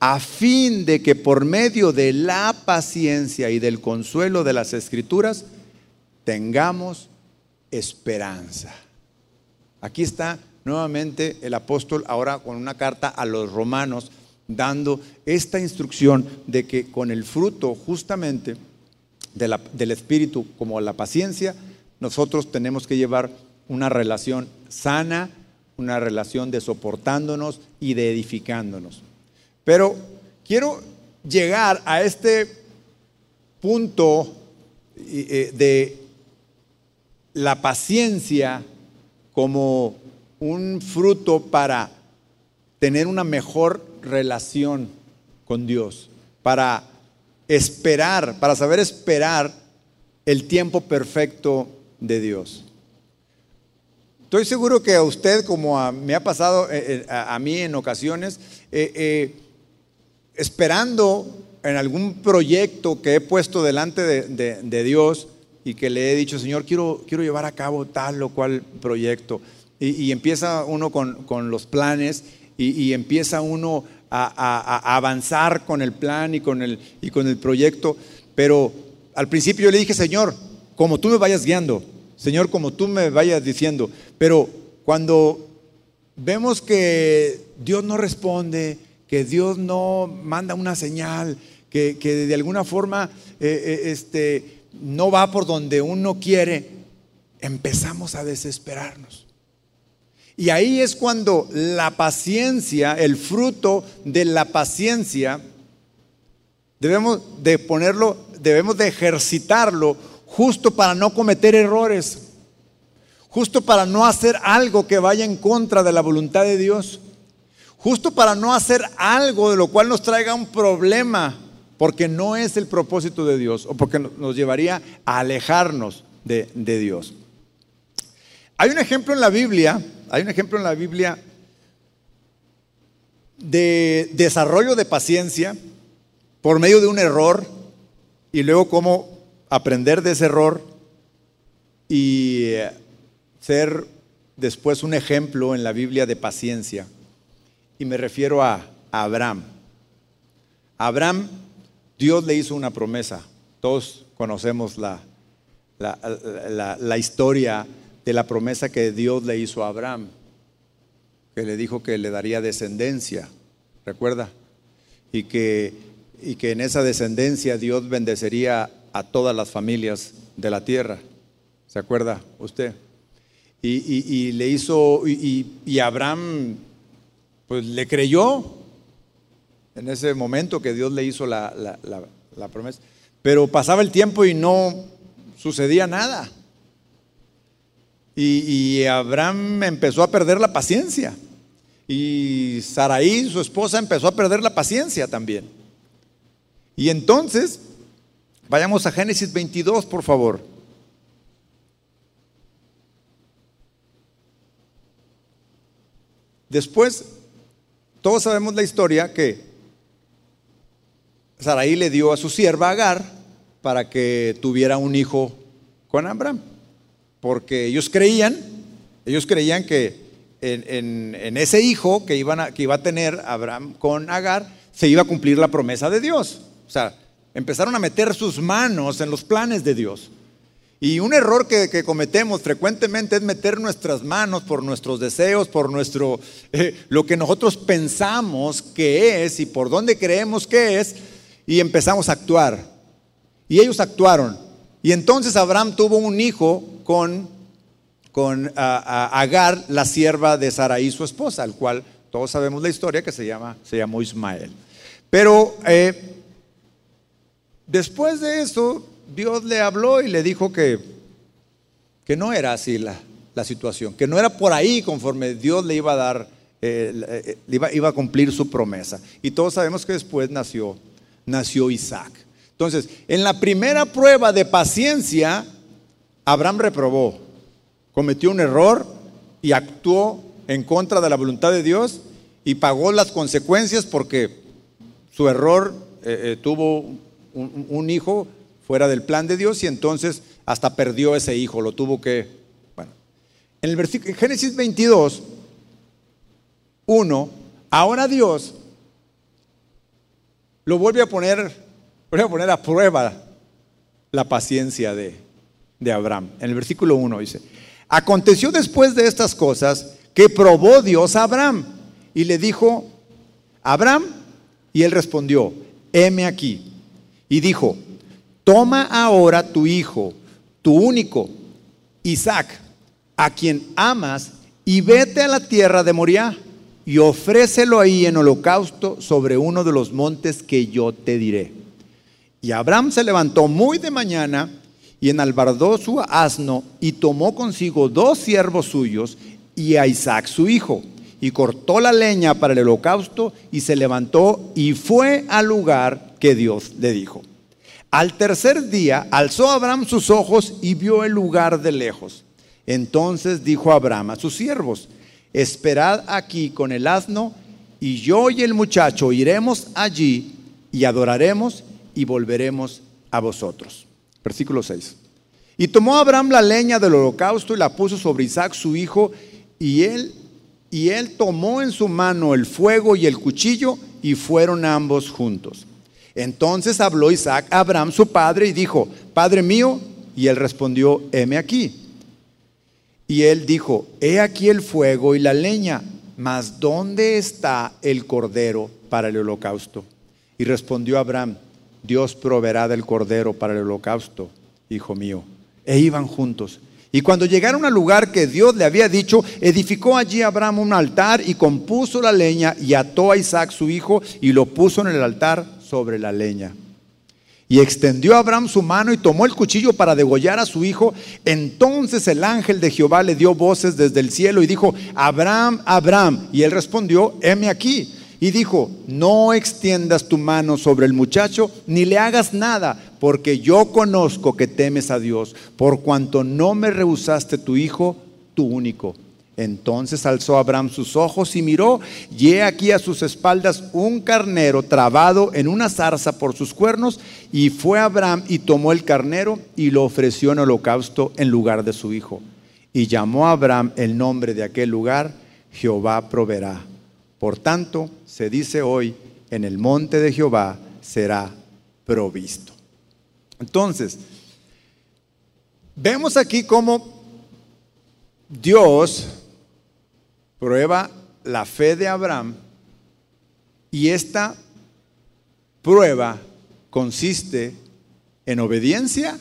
a fin de que por medio de la paciencia y del consuelo de las escrituras tengamos esperanza. Aquí está nuevamente el apóstol ahora con una carta a los romanos dando esta instrucción de que con el fruto justamente del Espíritu como la paciencia, nosotros tenemos que llevar una relación sana, una relación de soportándonos y de edificándonos. Pero quiero llegar a este punto eh, de la paciencia como un fruto para tener una mejor relación con Dios, para esperar, para saber esperar el tiempo perfecto de Dios. Estoy seguro que a usted, como me ha pasado eh, eh, a, mí en ocasiones, eh, esperando en algún proyecto que he puesto delante de, Dios y que le he dicho, Señor, quiero, quiero llevar a cabo tal o cual proyecto. Y, empieza uno con, los planes y, empieza uno a, avanzar con el plan y con el, y con el proyecto. Pero al principio yo le dije, Señor, como tú me vayas guiando, Señor, como tú me vayas diciendo. Pero cuando vemos que Dios no responde, que Dios no manda una señal, que, de alguna forma eh, eh, este, no va por donde uno quiere, empezamos a desesperarnos. Y ahí es cuando la paciencia, el fruto de la paciencia, debemos de ponerlo, debemos de ejercitarlo justo para no cometer errores, justo para no hacer algo que vaya en contra de la voluntad de Dios, justo para no hacer algo de lo cual nos traiga un problema, porque no es el propósito de Dios o porque nos llevaría a alejarnos de, de Dios. Hay un ejemplo en la Biblia hay un ejemplo en la Biblia de desarrollo de paciencia por medio de un error y luego cómo aprender de ese error y eh, ser después un ejemplo en la Biblia de paciencia. Y me refiero a, Abraham. Abraham, Dios le hizo una promesa. Todos conocemos la, la, la historia de la promesa que Dios le hizo a Abraham, que le dijo que le daría descendencia, ¿recuerda? Y que, y que en esa descendencia Dios bendecería a todas las familias de la tierra, ¿se acuerda usted? Y, le hizo, y, Abraham pues le creyó en ese momento que Dios le hizo la, la promesa, pero pasaba el tiempo y no sucedía nada. Y, Abraham empezó a perder la paciencia. Y Saraí, su esposa, empezó a perder la paciencia también. Y entonces, vayamos a Génesis 22, por favor. Después, todos sabemos la historia que Saraí le dio a su sierva Agar para que tuviera un hijo con Abraham porque ellos creían, ellos creían que en, ese hijo que, iban que iba a tener Abraham con Agar, se iba a cumplir la promesa de Dios. O sea, empezaron a meter sus manos en los planes de Dios. Y un error que, cometemos frecuentemente es meter nuestras manos por nuestros deseos, por nuestro eh, lo que nosotros pensamos que es y por dónde creemos que es, y empezamos a actuar. Y ellos actuaron. Y entonces Abraham tuvo un hijo con, con Agar, la sierva de Saraí, su esposa, al cual todos sabemos la historia que se, llama, se llamó Ismael. Pero eh, después de eso, Dios le habló y le dijo que, que no era así la, la situación, que no era por ahí conforme Dios le iba a dar, eh, iba, iba, a cumplir su promesa. Y todos sabemos que después nació, nació Isaac. Entonces, en la primera prueba de paciencia, Abraham reprobó, cometió un error y actuó en contra de la voluntad de Dios y pagó las consecuencias porque su error eh, eh, tuvo un, hijo fuera del plan de Dios y entonces hasta perdió ese hijo, lo tuvo que... Bueno, en el versículo Génesis 22, 1, ahora Dios lo vuelve a poner, a poner a prueba la paciencia de, de Abraham. En el versículo 1 dice, aconteció después de estas cosas que probó Dios a Abraham y le dijo, Abraham, y él respondió, heme aquí. Y dijo, toma ahora tu hijo, tu único, Isaac, a quien amas, y vete a la tierra de Moriah y ofrécelo ahí en holocausto sobre uno de los montes que yo te diré. Y Abraham se levantó muy de mañana y enalbardó su asno y tomó consigo dos siervos suyos y a Isaac su hijo y cortó la leña para el holocausto y se levantó y fue al lugar que Dios le dijo. Al tercer día alzó Abraham sus ojos y vio el lugar de lejos. Entonces dijo Abraham a sus siervos, esperad aquí con el asno y yo y el muchacho iremos allí y adoraremos y volveremos a vosotros. Versículo 6. Y tomó Abraham la leña del holocausto y la puso sobre Isaac su hijo y él y él tomó en su mano el fuego y el cuchillo y fueron ambos juntos. Entonces habló Isaac a Abraham su padre y dijo, Padre mío, y él respondió, heme aquí. Y él dijo, he aquí el fuego y la leña, mas ¿dónde está el cordero para el holocausto? Y respondió Abraham, Dios proveerá del cordero para el holocausto, hijo mío. E iban juntos. Y cuando llegaron al lugar que Dios le había dicho, edificó allí Abraham un altar y compuso la leña y ató a Isaac su hijo y lo puso en el altar sobre la leña. Y extendió Abraham su mano y tomó el cuchillo para degollar a su hijo. Entonces el ángel de Jehová le dio voces desde el cielo y dijo, Abraham, Abraham. Y él respondió, heme aquí. Y dijo, no extiendas tu mano sobre el muchacho, ni le hagas nada, porque yo conozco que temes a Dios, por cuanto no me rehusaste tu hijo, tu único. Entonces alzó Abraham sus ojos y miró, y he aquí a sus espaldas un carnero trabado en una zarza por sus cuernos, y fue Abraham y tomó el carnero y lo ofreció en holocausto en lugar de su hijo. Y llamó a Abraham el nombre de aquel lugar, Jehová proveerá. Por tanto, se dice hoy, en el monte de Jehová será provisto. Entonces, vemos aquí cómo Dios prueba la fe de Abraham y esta prueba consiste en obediencia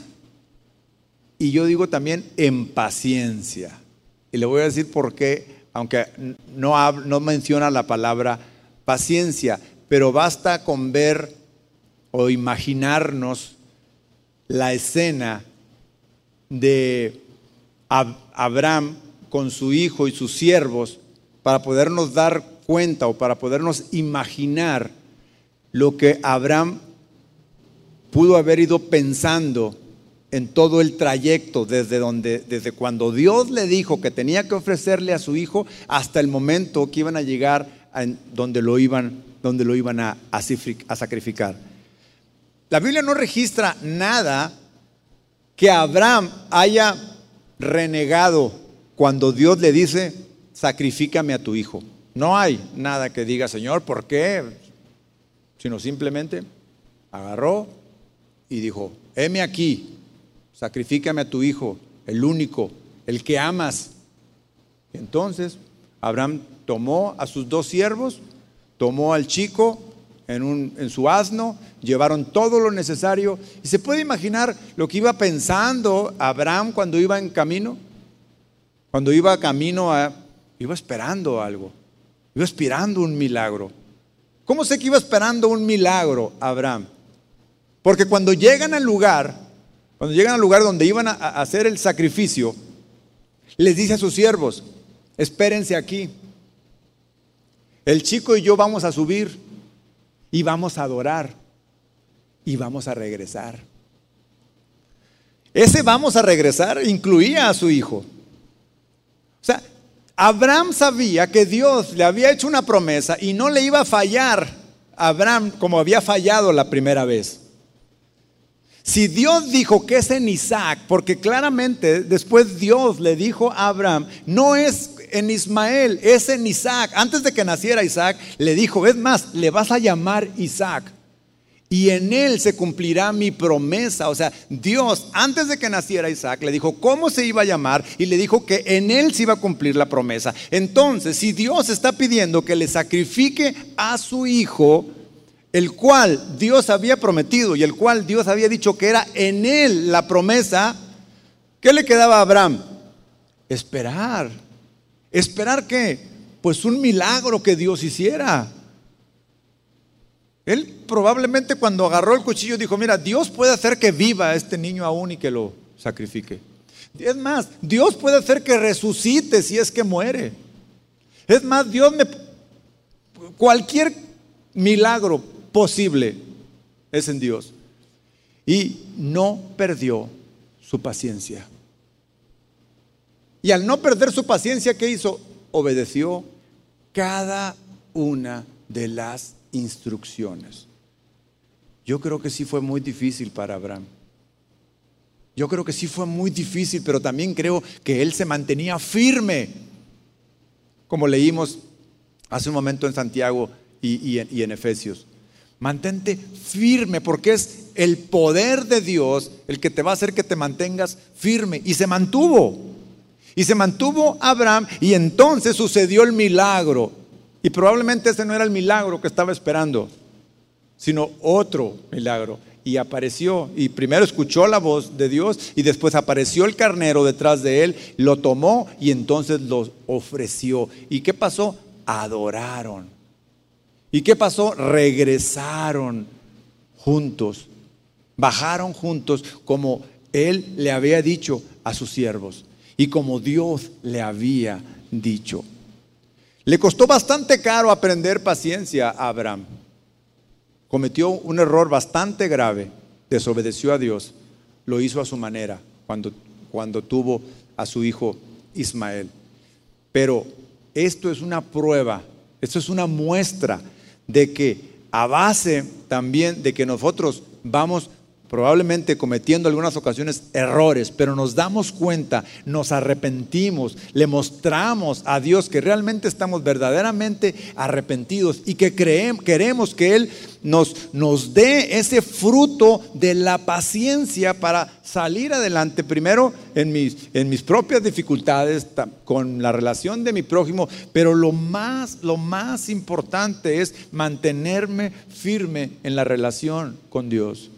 y yo digo también en paciencia. Y le voy a decir por qué aunque no, no menciona la palabra paciencia, pero basta con ver o imaginarnos la escena de Abraham con su hijo y sus siervos para podernos dar cuenta o para podernos imaginar lo que Abraham pudo haber ido pensando en todo el trayecto, desde, donde, desde cuando Dios le dijo que tenía que ofrecerle a su hijo hasta el momento que iban a llegar a donde lo iban, donde lo iban a, a sacrificar. La Biblia no registra nada que Abraham haya renegado cuando Dios le dice, sacrifícame a tu hijo. No hay nada que diga, Señor, ¿por qué? Sino simplemente agarró y dijo, heme aquí, sacrifícame a tu hijo, el único, el que amas. Entonces, Abraham tomó a sus dos siervos, tomó al chico en, un, en su asno, llevaron todo lo necesario. ¿Y se puede imaginar lo que iba pensando Abraham cuando iba en camino? Cuando iba camino a... iba esperando algo, iba esperando un milagro. ¿Cómo sé que iba esperando un milagro Abraham? Porque cuando llegan al lugar, cuando llegan al lugar donde iban a hacer el sacrificio, les dice a sus siervos, espérense aquí. El chico y yo vamos a subir y vamos a adorar. y vamos a regresar. Ese vamos a regresar incluía a su hijo. O sea, Abraham sabía que Dios le había hecho una promesa y no le iba a fallar a Abraham como había fallado la primera vez. Si Dios dijo que es en Isaac, porque claramente después Dios le dijo a Abraham, no es en Ismael, es en Isaac. Antes de que naciera Isaac, le dijo, es más, le vas a llamar Isaac. Y en él se cumplirá mi promesa. O sea, Dios, antes de que naciera Isaac, le dijo cómo se iba a llamar y le dijo que en él se iba a cumplir la promesa. Entonces, si Dios está pidiendo que le sacrifique a su hijo, el cual Dios había prometido y el cual Dios había dicho que era en él la promesa, ¿qué le quedaba a Abraham? Esperar. ¿Esperar qué? Pues un milagro que Dios hiciera. Él probablemente cuando agarró el cuchillo dijo, mira, Dios puede hacer que viva este niño aún y que lo sacrifique. Es más, Dios puede hacer que resucite si es que muere. Es más, Dios me... Cualquier milagro posible es en Dios. Y no perdió su paciencia. Y al no perder su paciencia, ¿qué hizo? Obedeció cada una de las instrucciones. Yo creo que sí fue muy difícil para Abraham. Yo creo que sí fue muy difícil, pero también creo que él se mantenía firme, como leímos hace un momento en Santiago y, en Efesios. Mantente firme porque es el poder de Dios el que te va a hacer que te mantengas firme. Y se mantuvo. Y se mantuvo Abraham y entonces sucedió el milagro. Y probablemente ese no era el milagro que estaba esperando, sino otro milagro. Y apareció, y primero escuchó la voz de Dios, y después apareció el carnero detrás de él, lo tomó y entonces lo ofreció. ¿Y qué pasó? Adoraron. ¿Y qué pasó? Regresaron juntos, bajaron juntos como él le había dicho a sus siervos y como Dios le había dicho. Le costó bastante caro aprender paciencia a Abraham. Cometió un error bastante grave, desobedeció a Dios, lo hizo a su manera cuando, cuando tuvo a su hijo Ismael. Pero esto es una prueba, esto es una muestra de que a base también de que nosotros vamos probablemente cometiendo algunas ocasiones errores, pero nos damos cuenta, nos arrepentimos, le mostramos a Dios que realmente estamos verdaderamente arrepentidos y que creemos, queremos que Él nos, nos dé ese fruto de la paciencia para salir adelante, primero en mis, en mis propias dificultades, con la relación de mi prójimo, pero lo más, lo más importante es mantenerme firme en la relación con Dios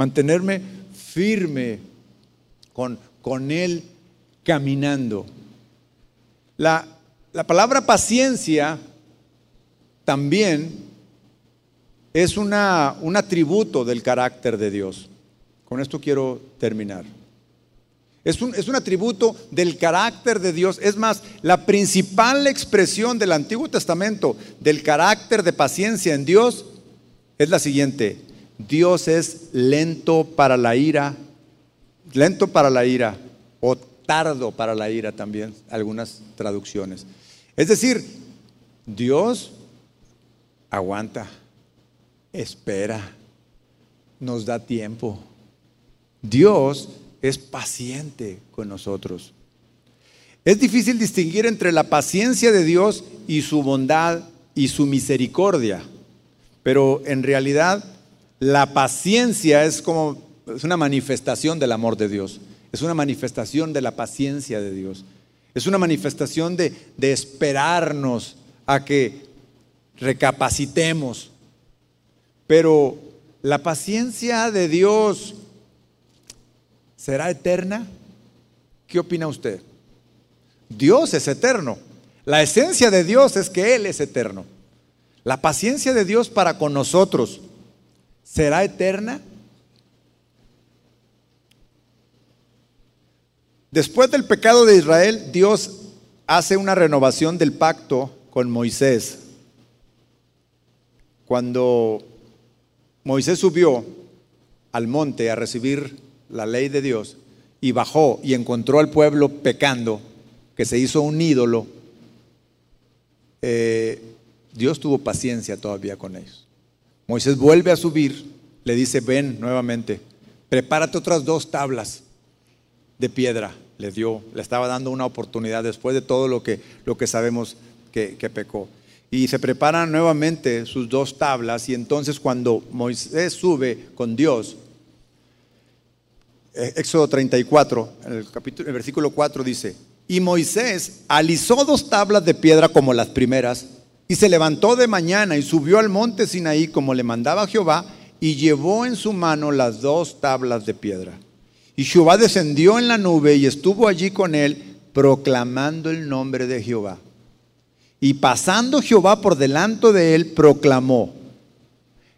mantenerme firme con, con Él caminando. La, la palabra paciencia también es una, un atributo del carácter de Dios. Con esto quiero terminar. Es un, es un, atributo del carácter de Dios. Es más, la principal expresión del Antiguo Testamento del carácter de paciencia en Dios es la siguiente. Dios es lento para la ira, lento para la ira, o tardo para la ira también, algunas traducciones. Es decir, Dios aguanta, espera, nos da tiempo. Dios es paciente con nosotros. Es difícil distinguir entre la paciencia de Dios y su bondad y su misericordia, pero en realidad la paciencia es como es una manifestación del amor de Dios. Es una manifestación de la paciencia de Dios. Es una manifestación de, de esperarnos a que recapacitemos. Pero la paciencia de Dios será eterna. ¿Qué opina usted? Dios es eterno. La esencia de Dios es que Él es eterno. La paciencia de Dios para con nosotros será eterna? Después del pecado de Israel, Dios hace una renovación del pacto con Moisés. Cuando Moisés subió al monte a recibir la ley de Dios y bajó y encontró al pueblo pecando, que se hizo un ídolo, eh, Dios tuvo paciencia todavía con ellos. Moisés vuelve a subir, le dice, ven nuevamente, prepárate otras dos tablas de piedra. Le dio, le estaba dando una oportunidad después de todo lo que, lo que sabemos que, que pecó. Y se preparan nuevamente sus dos tablas y entonces cuando Moisés sube con Dios, eh, Éxodo 34, en el, capítulo, el versículo 4 dice, y Moisés alisó dos tablas de piedra como las primeras, y se levantó de mañana y subió al monte Sinaí como le mandaba Jehová, y llevó en su mano las dos tablas de piedra. Y Jehová descendió en la nube y estuvo allí con él, proclamando el nombre de Jehová. Y pasando Jehová por delante de él, proclamó,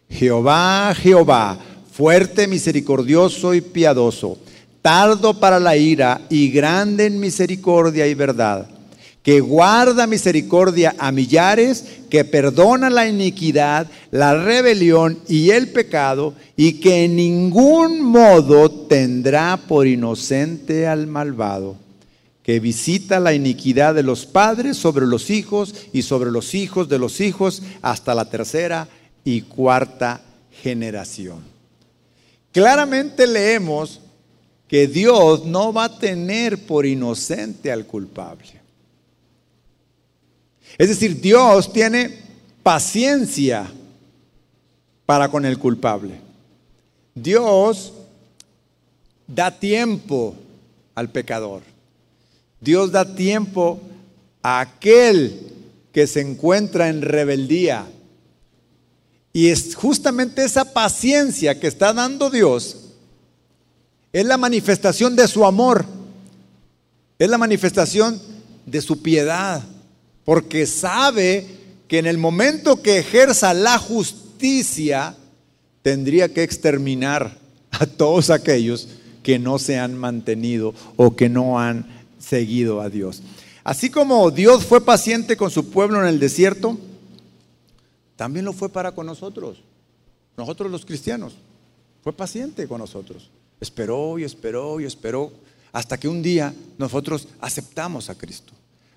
Jehová, Jehová, fuerte, misericordioso y piadoso, tardo para la ira y grande en misericordia y verdad, que guarda misericordia a millares, que perdona la iniquidad, la rebelión y el pecado, y que en ningún modo tendrá por inocente al malvado, que visita la iniquidad de los padres sobre los hijos y sobre los hijos de los hijos hasta la tercera y cuarta generación. Claramente leemos que Dios no va a tener por inocente al culpable. Es decir, Dios tiene paciencia para con el culpable. Dios da tiempo al pecador. Dios da tiempo a aquel que se encuentra en rebeldía, y es justamente esa paciencia que está dando Dios, es la manifestación de su amor, es la manifestación de su piedad, porque sabe que en el momento que ejerza la justicia, tendría que exterminar a todos aquellos que no se han mantenido o que no han seguido a Dios. Así como Dios fue paciente con su pueblo en el desierto, también lo fue para con nosotros, nosotros los cristianos. Fue paciente con nosotros. Esperó y esperó y esperó hasta que un día nosotros aceptamos a Cristo.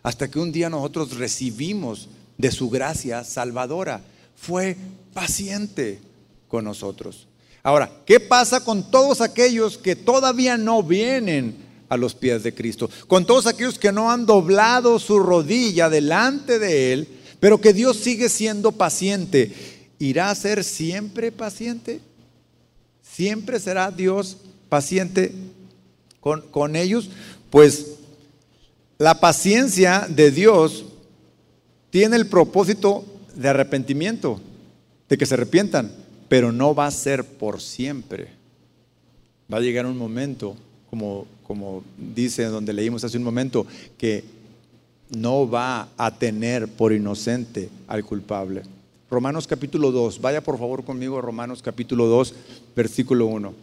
Hasta que un día nosotros recibimos de su gracia salvadora. Fue paciente con nosotros. Ahora, ¿qué pasa con todos aquellos que todavía no vienen a los pies de Cristo? Con todos aquellos que no han doblado su rodilla delante de Él pero que Dios sigue siendo paciente. ¿Irá a ser siempre paciente? ¿Siempre será Dios paciente con, con ellos? Pues la paciencia de Dios tiene el propósito de arrepentimiento, de que se arrepientan, pero no va a ser por siempre. Va a llegar un momento, como, como dice donde leímos hace un momento, que no va a tener por inocente al culpable. Romanos capítulo 2, vaya por favor conmigo a Romanos capítulo 2, versículo 1.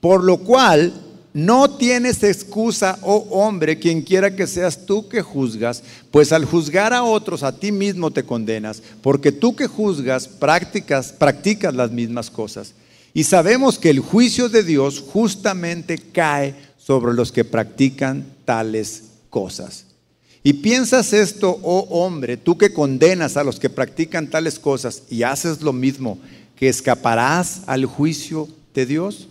Por lo cual no tienes excusa, oh hombre, quien quiera que seas tú que juzgas, pues al juzgar a otros a ti mismo te condenas, porque tú que juzgas practicas, practicas las mismas cosas. Y sabemos que el juicio de Dios justamente cae sobre los que practican tales cosas. Y piensas esto, oh hombre, tú que condenas a los que practican tales cosas y haces lo mismo, que escaparás al juicio de Dios?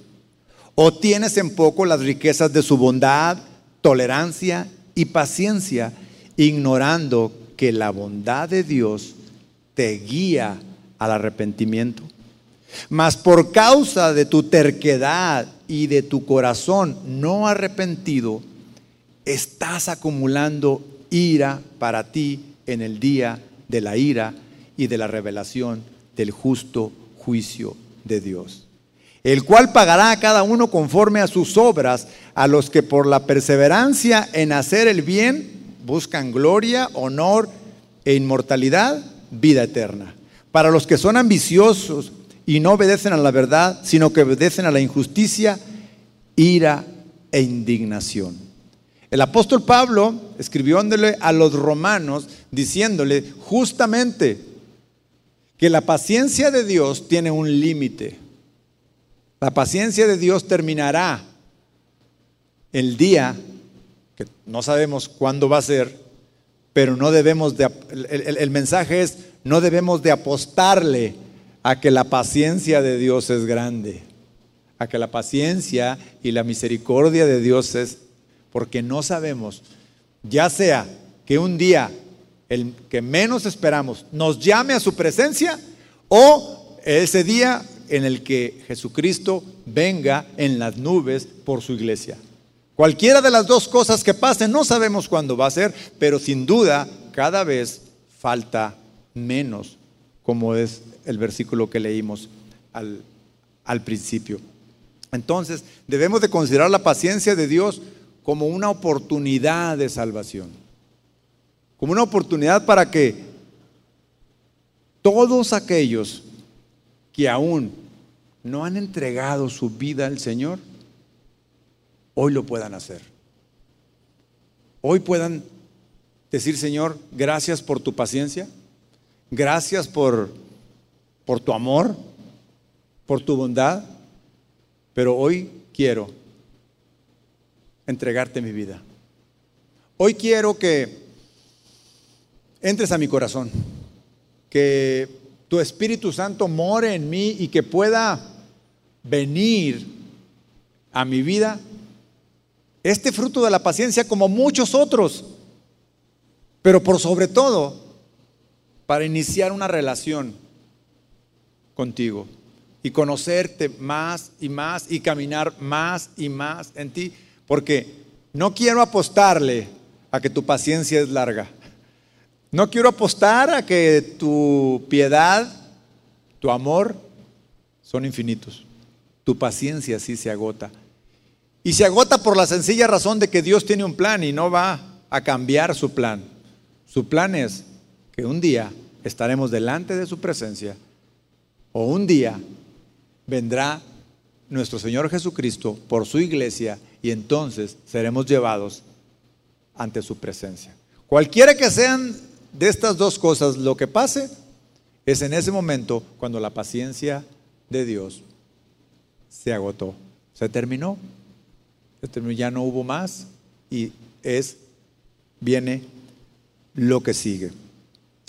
¿O tienes en poco las riquezas de su bondad, tolerancia y paciencia, ignorando que la bondad de Dios te guía al arrepentimiento? Mas por causa de tu terquedad y de tu corazón no arrepentido, estás acumulando ira para ti en el día de la ira y de la revelación del justo juicio de Dios, el cual pagará a cada uno conforme a sus obras, a los que por la perseverancia en hacer el bien buscan gloria, honor e inmortalidad, vida eterna. Para los que son ambiciosos y no obedecen a la verdad, sino que obedecen a la injusticia, ira e indignación. El apóstol Pablo escribió a los romanos diciéndole justamente que la paciencia de Dios tiene un límite. La paciencia de Dios terminará el día, que no sabemos cuándo va a ser, pero no debemos de, el, el mensaje es, no debemos de apostarle a que la paciencia de Dios es grande, a que la paciencia y la misericordia de Dios es, porque no sabemos, ya sea que un día el que menos esperamos nos llame a su presencia o ese día en el que Jesucristo venga en las nubes por su iglesia. Cualquiera de las dos cosas que pasen, no sabemos cuándo va a ser, pero sin duda cada vez falta menos, como es el versículo que leímos al, al principio. Entonces, debemos de considerar la paciencia de Dios como una oportunidad de salvación, como una oportunidad para que todos aquellos que aún no han entregado su vida al Señor, hoy lo puedan hacer. Hoy puedan decir, Señor, gracias por tu paciencia, gracias por, por tu amor, por tu bondad, pero hoy quiero entregarte mi vida. Hoy quiero que entres a mi corazón, que tu Espíritu Santo more en mí y que pueda venir a mi vida este fruto de la paciencia como muchos otros, pero por sobre todo para iniciar una relación contigo y conocerte más y más y caminar más y más en ti, porque no quiero apostarle a que tu paciencia es larga. No quiero apostar a que tu piedad, tu amor son infinitos. Tu paciencia sí se agota. Y se agota por la sencilla razón de que Dios tiene un plan y no va a cambiar su plan. Su plan es que un día estaremos delante de su presencia o un día vendrá nuestro Señor Jesucristo por su iglesia y entonces seremos llevados ante su presencia. Cualquiera que sean de estas dos cosas lo que pase, es en ese momento cuando la paciencia de Dios se agotó, se terminó ya no hubo más y es, viene lo que sigue.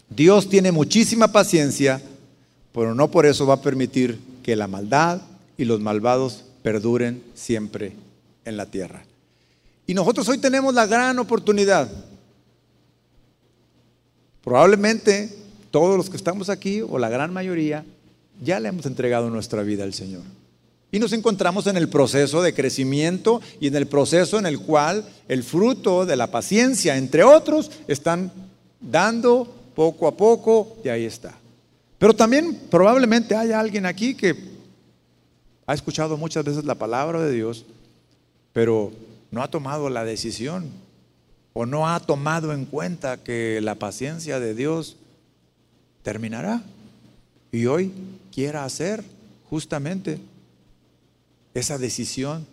Dios tiene muchísima paciencia, pero no por eso va a permitir que la maldad y los malvados perduren siempre en la tierra. Y nosotros hoy tenemos la gran oportunidad. Probablemente todos los que estamos aquí, o la gran mayoría, ya le hemos entregado nuestra vida al Señor. Y nos encontramos en el proceso de crecimiento y en el proceso en el cual el fruto de la paciencia, entre otros, están dando poco a poco y ahí está. Pero también probablemente haya alguien aquí que ha escuchado muchas veces la palabra de Dios, pero no ha tomado la decisión o no ha tomado en cuenta que la paciencia de Dios terminará. Y hoy quiera hacer justamente esa decisión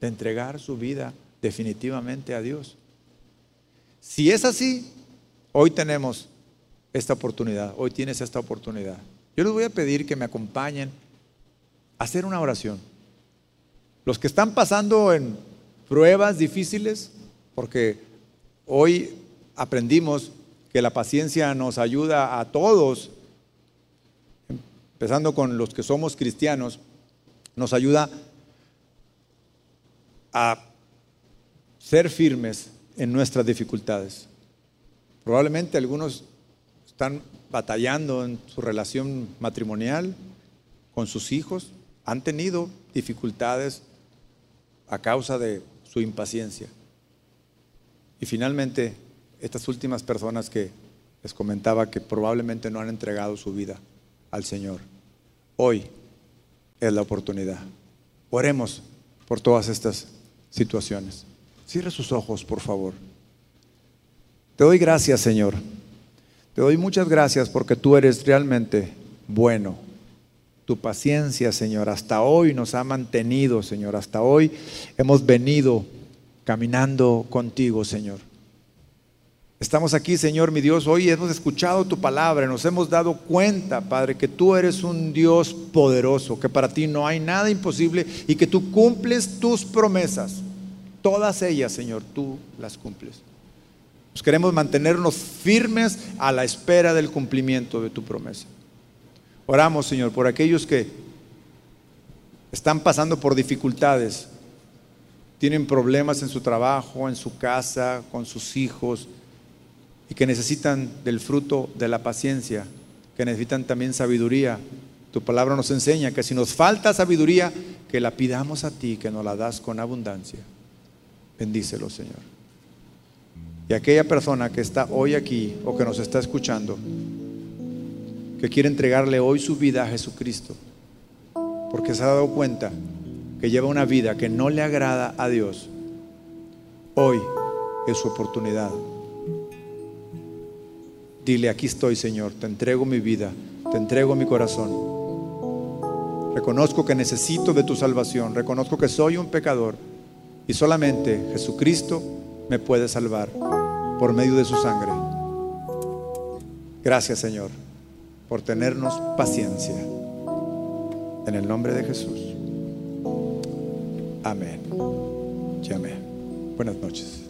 de entregar su vida definitivamente a Dios. Si es así, hoy tenemos esta oportunidad, hoy tienes esta oportunidad. Yo les voy a pedir que me acompañen a hacer una oración. Los que están pasando en pruebas difíciles, porque hoy aprendimos que la paciencia nos ayuda a todos, empezando con los que somos cristianos, nos ayuda a ser firmes en nuestras dificultades. Probablemente algunos están batallando en su relación matrimonial con sus hijos, han tenido dificultades a causa de su impaciencia. Y finalmente, estas últimas personas que les comentaba que probablemente no han entregado su vida al Señor, hoy es la oportunidad. Oremos por todas estas situaciones. Cierre sus ojos, por favor. Te doy gracias, Señor. Te doy muchas gracias porque tú eres realmente bueno. Tu paciencia, Señor, hasta hoy nos ha mantenido, Señor. Hasta hoy hemos venido caminando contigo, Señor. Estamos aquí, Señor mi Dios, hoy hemos escuchado tu palabra, nos hemos dado cuenta, Padre, que tú eres un Dios poderoso, que para ti no hay nada imposible y que tú cumples tus promesas. Todas ellas, Señor, tú las cumples. Nos queremos mantenernos firmes a la espera del cumplimiento de tu promesa. Oramos, Señor, por aquellos que están pasando por dificultades, tienen problemas en su trabajo, en su casa, con sus hijos y que necesitan del fruto de la paciencia, que necesitan también sabiduría. Tu palabra nos enseña que si nos falta sabiduría, que la pidamos a ti, que nos la das con abundancia. Bendícelo, Señor. Y aquella persona que está hoy aquí o que nos está escuchando, que quiere entregarle hoy su vida a Jesucristo, porque se ha dado cuenta que lleva una vida que no le agrada a Dios, hoy es su oportunidad Dile, aquí estoy Señor, te entrego mi vida, te entrego mi corazón. Reconozco que necesito de tu salvación, reconozco que soy un pecador y solamente Jesucristo me puede salvar por medio de su sangre. Gracias Señor por tenernos paciencia. En el nombre de Jesús. Amén. Y. Buenas noches.